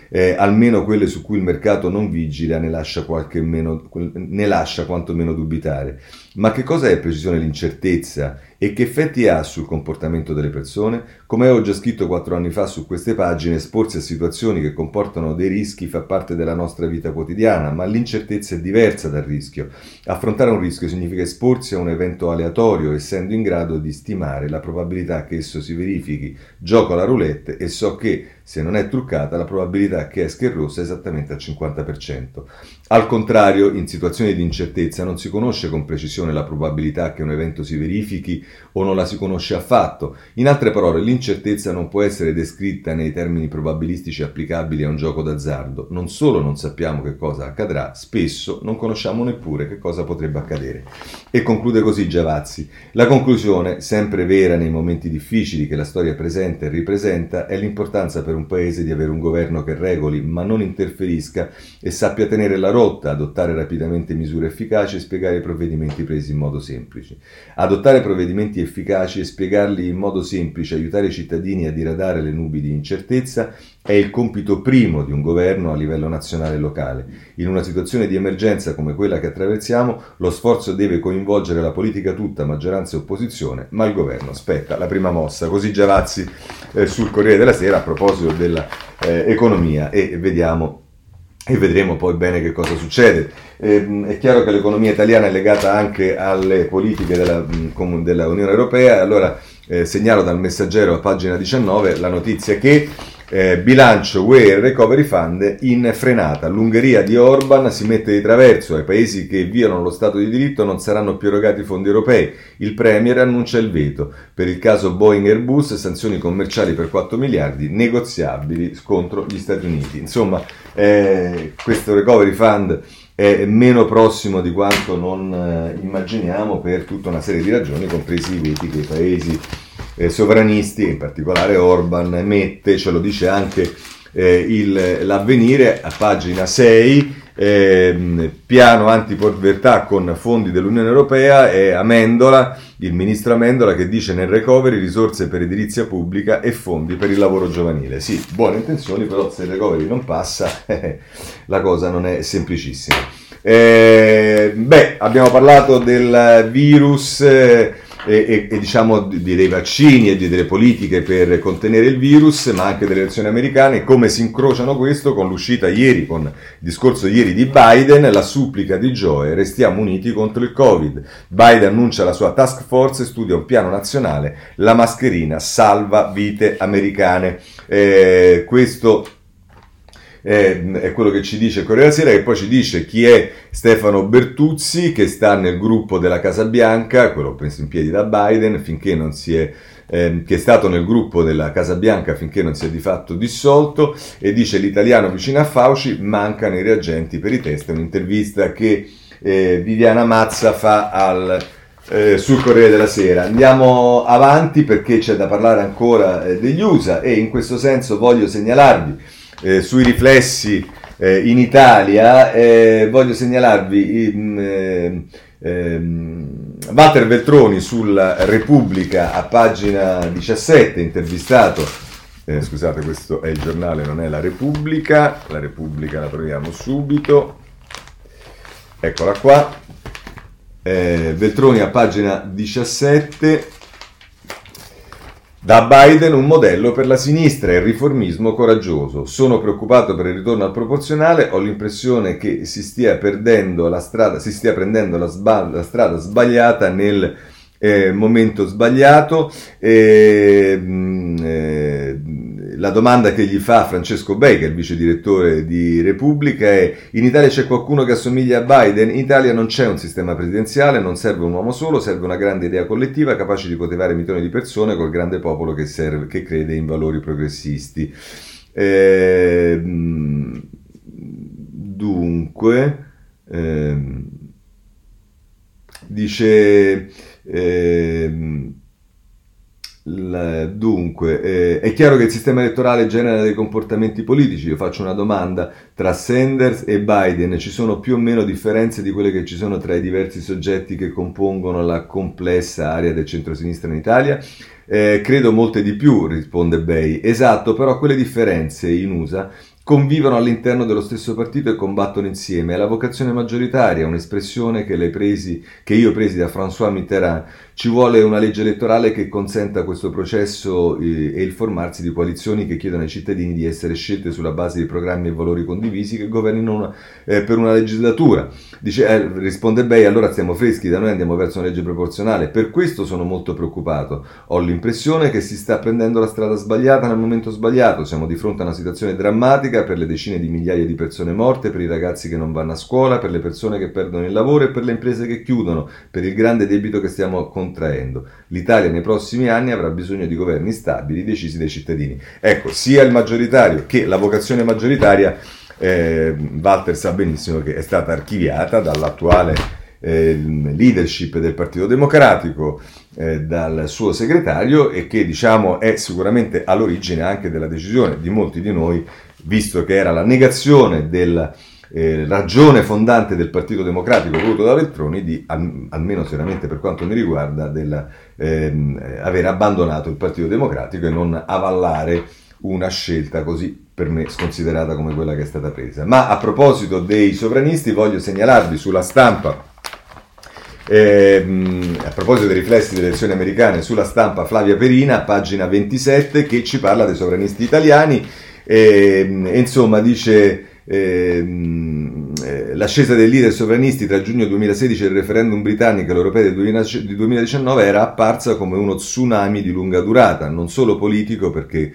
eh, almeno quelle su cui il mercato non vigila ne lascia, meno, ne lascia quantomeno dubitare. Ma che cosa è precisione l'incertezza e che effetti ha sul comportamento delle persone? Come ho già scritto quattro anni fa su queste pagine, esporsi a situazioni che comportano dei rischi fa parte della nostra vita quotidiana, ma l'incertezza è diversa dal rischio. Affrontare un rischio significa esporsi a un evento aleatorio, essendo in grado di stimare la probabilità che esso si verifichi. Gioco alla roulette e so che, se non è truccata, la probabilità che esca il rosso è esattamente al 50%. Al contrario, in situazioni di incertezza non si conosce con precisione la probabilità che un evento si verifichi o non la si conosce affatto. In altre parole, l'incertezza non può essere descritta nei termini probabilistici applicabili a un gioco d'azzardo. Non solo non sappiamo che cosa accadrà, spesso non conosciamo neppure che cosa potrebbe accadere. E conclude così Giavazzi. La conclusione, sempre vera nei momenti difficili che la storia presenta e ripresenta, è l'importanza per un paese di avere un governo che regoli ma non interferisca e sappia tenere la rotta, adottare rapidamente misure efficaci e spiegare i provvedimenti presi in modo semplice. Adottare provvedimenti efficaci e spiegarli in modo semplice, aiutare i cittadini a diradare le nubi di incertezza, è il compito primo di un governo a livello nazionale e locale. In una situazione di emergenza come quella che attraversiamo, lo sforzo deve coinvolgere la politica tutta, maggioranza e opposizione, ma il governo aspetta la prima mossa. Così Giavazzi eh, sul Corriere della Sera a proposito dell'economia eh, e vediamo e vedremo poi bene che cosa succede. Eh, è chiaro che l'economia italiana è legata anche alle politiche della, della Unione Europea, allora eh, segnalo dal messaggero a pagina 19 la notizia che Eh, bilancio UE e Recovery Fund in frenata. L'Ungheria di Orban si mette di traverso. Ai paesi che violano lo Stato di diritto non saranno più erogati fondi europei. Il Premier annuncia il veto. Per il caso Boeing Airbus, sanzioni commerciali per 4 miliardi negoziabili contro gli Stati Uniti. Insomma, eh, questo Recovery Fund è meno prossimo di quanto non eh, immaginiamo per tutta una serie di ragioni, compresi i veti che i paesi eh, sovranisti, in particolare Orban, mette, ce lo dice anche eh, il, l'avvenire a pagina 6, eh, piano antipovertà con fondi dell'Unione Europea e Amendola, il ministro Amendola che dice nel recovery risorse per edilizia pubblica e fondi per il lavoro giovanile. Sì, buone intenzioni, però se il recovery non passa la cosa non è semplicissima. Eh, beh, abbiamo parlato del virus. E, e, e diciamo dei vaccini e di, delle politiche per contenere il virus, ma anche delle elezioni americane, come si incrociano questo con l'uscita ieri, con il discorso ieri di Biden, la supplica di Joe, restiamo uniti contro il Covid. Biden annuncia la sua task force studia un piano nazionale, la mascherina salva vite americane. Eh, questo eh, è quello che ci dice Corriere della Sera, che poi ci dice chi è Stefano Bertuzzi, che sta nel gruppo della Casa Bianca, quello preso in piedi da Biden, finché non si è eh, che è stato nel gruppo della Casa Bianca finché non si è di fatto dissolto, e dice l'italiano vicino a Fauci, mancano i reagenti per i test. È un'intervista che eh, Viviana Mazza fa al, eh, sul Corriere della Sera. Andiamo avanti perché c'è da parlare ancora eh, degli USA e in questo senso voglio segnalarvi eh, sui riflessi eh, in Italia, eh, voglio segnalarvi in, ehm, Walter Veltroni sulla Repubblica a pagina 17, intervistato. Eh, scusate, questo è il giornale, non è la Repubblica. La Repubblica la troviamo subito. Eccola qua. Eh, Veltroni a pagina 17 da Biden un modello per la sinistra e il riformismo coraggioso. Sono preoccupato per il ritorno al proporzionale, ho l'impressione che si stia perdendo la strada, si stia prendendo la, sba- la strada sbagliata nel eh, momento sbagliato. Mm, eh, la domanda che gli fa Francesco Baker, il vice direttore di Repubblica, è: In Italia c'è qualcuno che assomiglia a Biden? In Italia non c'è un sistema presidenziale, non serve un uomo solo, serve una grande idea collettiva capace di motivare milioni di persone col grande popolo che, serve, che crede in valori progressisti. Eh, dunque, eh, dice. Eh, dunque, eh, è chiaro che il sistema elettorale genera dei comportamenti politici. Io faccio una domanda: tra Sanders e Biden ci sono più o meno differenze di quelle che ci sono tra i diversi soggetti che compongono la complessa area del centro-sinistra in Italia? Eh, credo molte di più, risponde Bay. Esatto, però quelle differenze in USA convivono all'interno dello stesso partito e combattono insieme. È la vocazione maggioritaria, un'espressione che, presi, che io presi da François Mitterrand ci vuole una legge elettorale che consenta questo processo eh, e il formarsi di coalizioni che chiedono ai cittadini di essere scelte sulla base di programmi e valori condivisi che governino una, eh, per una legislatura. Dice, eh, risponde Bay, allora stiamo freschi, da noi andiamo verso una legge proporzionale. Per questo sono molto preoccupato. Ho l'impressione che si sta prendendo la strada sbagliata nel momento sbagliato. Siamo di fronte a una situazione drammatica per le decine di migliaia di persone morte, per i ragazzi che non vanno a scuola, per le persone che perdono il lavoro e per le imprese che chiudono, per il grande debito che stiamo con contraendo. L'Italia nei prossimi anni avrà bisogno di governi stabili decisi dai cittadini. Ecco, sia il maggioritario che la vocazione maggioritaria, eh, Walter sa benissimo che è stata archiviata dall'attuale eh, leadership del Partito Democratico, eh, dal suo segretario e che diciamo è sicuramente all'origine anche della decisione di molti di noi, visto che era la negazione del eh, ragione fondante del Partito Democratico voluto da Veltroni di, al, almeno seriamente per quanto mi riguarda, del, ehm, aver abbandonato il Partito Democratico e non avallare una scelta così per me sconsiderata come quella che è stata presa. Ma a proposito dei sovranisti voglio segnalarvi sulla stampa eh, a proposito dei riflessi delle elezioni americane sulla stampa Flavia Perina, pagina 27, che ci parla dei sovranisti italiani e, insomma dice eh, l'ascesa dei leader sovranisti tra giugno 2016 e il referendum britannico e l'europeo del 2019 era apparsa come uno tsunami di lunga durata, non solo politico perché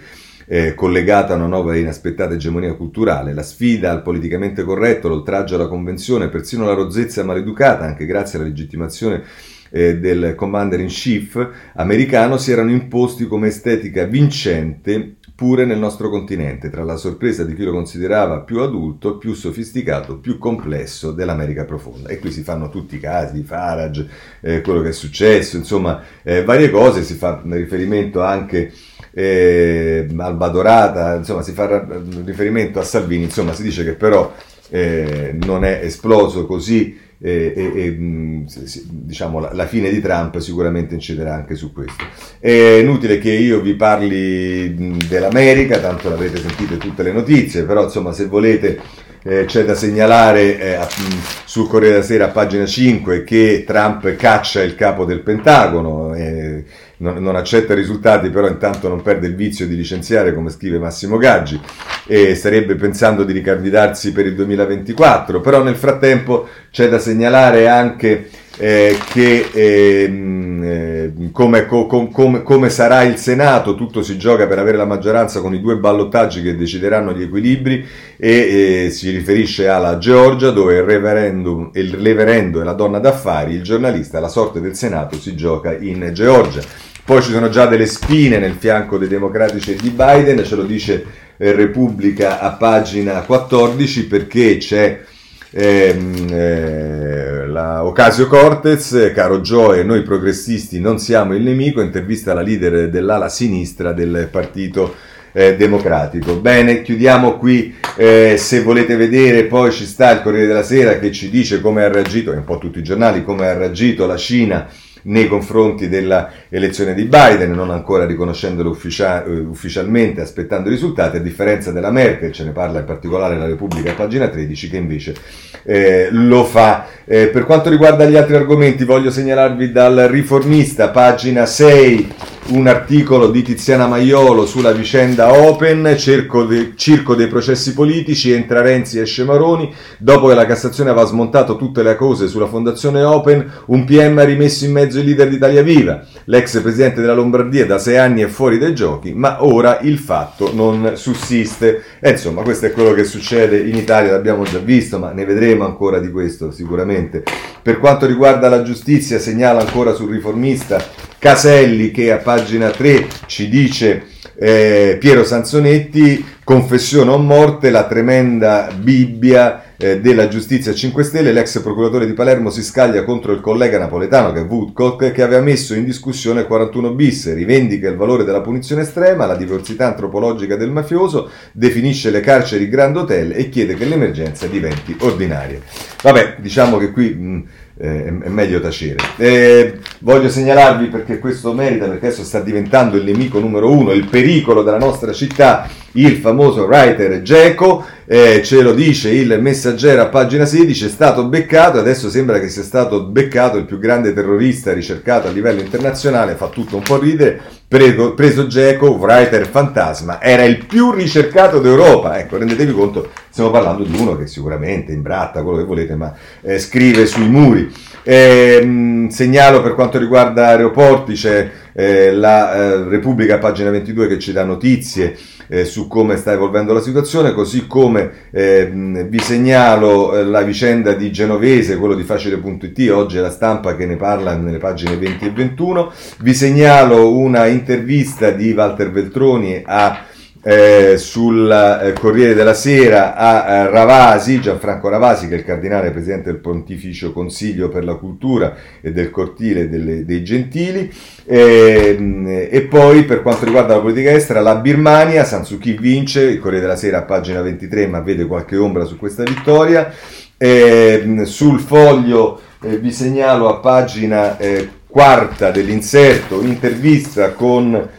eh, collegata a una nuova e inaspettata egemonia culturale, la sfida al politicamente corretto, l'oltraggio alla convenzione, persino la rozzezza maleducata, anche grazie alla legittimazione eh, del commander in chief americano si erano imposti come estetica vincente pure nel nostro continente, tra la sorpresa di chi lo considerava più adulto, più sofisticato, più complesso dell'America profonda. E qui si fanno tutti i casi, Farage, eh, quello che è successo, insomma, eh, varie cose, si fa riferimento anche eh, al Badorata, insomma, si fa riferimento a Salvini, insomma, si dice che però eh, non è esploso così e, e, mm, diciamo, la, la, fine di Trump sicuramente inciderà anche su questo. È inutile che io vi parli mm, dell'America, tanto l'avrete sentito tutte le notizie, però insomma se volete eh, c'è da segnalare eh, mm, sul Corriere della Sera a pagina 5 che Trump caccia il capo del Pentagono. Eh, non, non, accetta risultati, però intanto non perde il vizio di licenziare, come scrive Massimo Gaggi, e starebbe pensando di ricandidarsi per il 2024. Però nel frattempo c'è da segnalare anche eh, che ehm, eh, come, com, com, come, sarà il Senato, tutto si gioca per avere la maggioranza con i due ballottaggi che decideranno gli equilibri e eh, si riferisce alla Georgia dove il reverendum, il reverendo e la donna d'affari, il giornalista, la sorte del Senato si gioca in Georgia. Poi ci sono già delle spine nel fianco dei democratici e di Biden, ce lo dice eh, Repubblica a pagina 14 perché c'è ehm, eh, la Ocasio Cortez, caro Joe, noi progressisti non siamo il nemico, intervista la leader dell'ala sinistra del partito eh, democratico. Bene, chiudiamo qui, eh, se volete vedere poi ci sta il Corriere della Sera che ci dice come ha reagito, e un po' tutti i giornali, come ha reagito la Cina nei confronti dell'elezione di Biden, non ancora riconoscendolo ufficia- eh, ufficialmente, aspettando i risultati, a differenza della Merkel, ce ne parla in particolare la Repubblica a pagina 13, che invece eh, lo fa. Eh, per quanto riguarda gli altri argomenti, voglio segnalarvi dal riformista, pagina 6, un articolo di Tiziana Maiolo sulla vicenda Open, de, circo dei processi politici, entra Renzi e esce Maroni, dopo che la Cassazione aveva smontato tutte le cose sulla fondazione Open, un PM ha rimesso in mezzo il leader di Italia Viva, l'ex presidente della Lombardia da sei anni è fuori dai giochi, ma ora il fatto non sussiste. E insomma, questo è quello che succede in Italia, l'abbiamo già visto, ma ne vedremo ancora di questo sicuramente. Per quanto riguarda la giustizia, segnala ancora sul riformista Caselli che a pagina 3 ci dice eh, Piero Sanzonetti, confessione o morte, la tremenda Bibbia eh, della giustizia 5 Stelle, l'ex procuratore di Palermo si scaglia contro il collega napoletano che è Woodcock che aveva messo in discussione il 41 bis, rivendica il valore della punizione estrema, la diversità antropologica del mafioso, definisce le carceri Grand Hotel e chiede che l'emergenza diventi ordinaria. Vabbè, diciamo che qui... Mh, eh, è meglio tacere. Eh, voglio segnalarvi perché questo merita, perché adesso sta diventando il nemico numero uno, il pericolo della nostra città, il famoso writer Geco, eh, ce lo dice il messaggero a pagina 16, è stato beccato, adesso sembra che sia stato beccato il più grande terrorista ricercato a livello internazionale, fa tutto un po' ridere, preso, preso Geco, writer fantasma, era il più ricercato d'Europa, ecco, rendetevi conto, stiamo parlando di uno che sicuramente imbratta quello che volete, ma eh, scrive sui muri. Eh, segnalo per quanto riguarda aeroporti, c'è eh, la eh, Repubblica, pagina 22, che ci dà notizie eh, su come sta evolvendo la situazione, così come eh, vi segnalo la vicenda di Genovese, quello di Facile.it, oggi è la stampa che ne parla nelle pagine 20 e 21, vi segnalo una intervista di Walter Veltroni a eh, sul eh, Corriere della Sera a eh, Ravasi, Gianfranco Ravasi, che è il cardinale presidente del Pontificio Consiglio per la Cultura e del Cortile delle, dei Gentili. E, e, poi per quanto riguarda la politica estera, la Birmania, San Suu Kyi vince, il Corriere della Sera a pagina 23, ma vede qualche ombra su questa vittoria. E, sul foglio eh, vi segnalo a pagina eh, quarta dell'inserto un'intervista con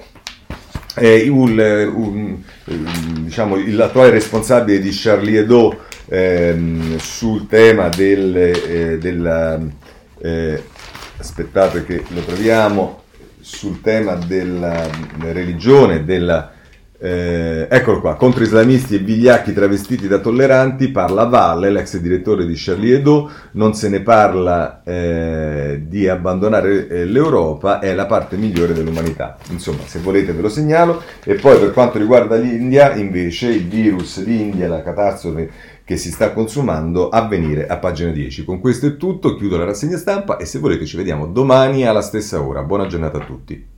eh, un, un, diciamo, l'attuale responsabile di Charlie Hebdo ehm, sul tema del, eh, della, eh, aspettate che lo troviamo, sul tema della religione, della Eh, eccolo qua, contro islamisti e vigliacchi travestiti da tolleranti parla Valle, l'ex direttore di Charlie Hebdo, non se ne parla eh, di abbandonare eh, l'Europa, è la parte migliore dell'umanità. Insomma, se volete ve lo segnalo. E poi per quanto riguarda l'India, invece, il virus, l'India, la catastrofe che si sta consumando, a venire a pagina 10. Con questo è tutto, chiudo la rassegna stampa e se volete ci vediamo domani alla stessa ora. Buona giornata a tutti.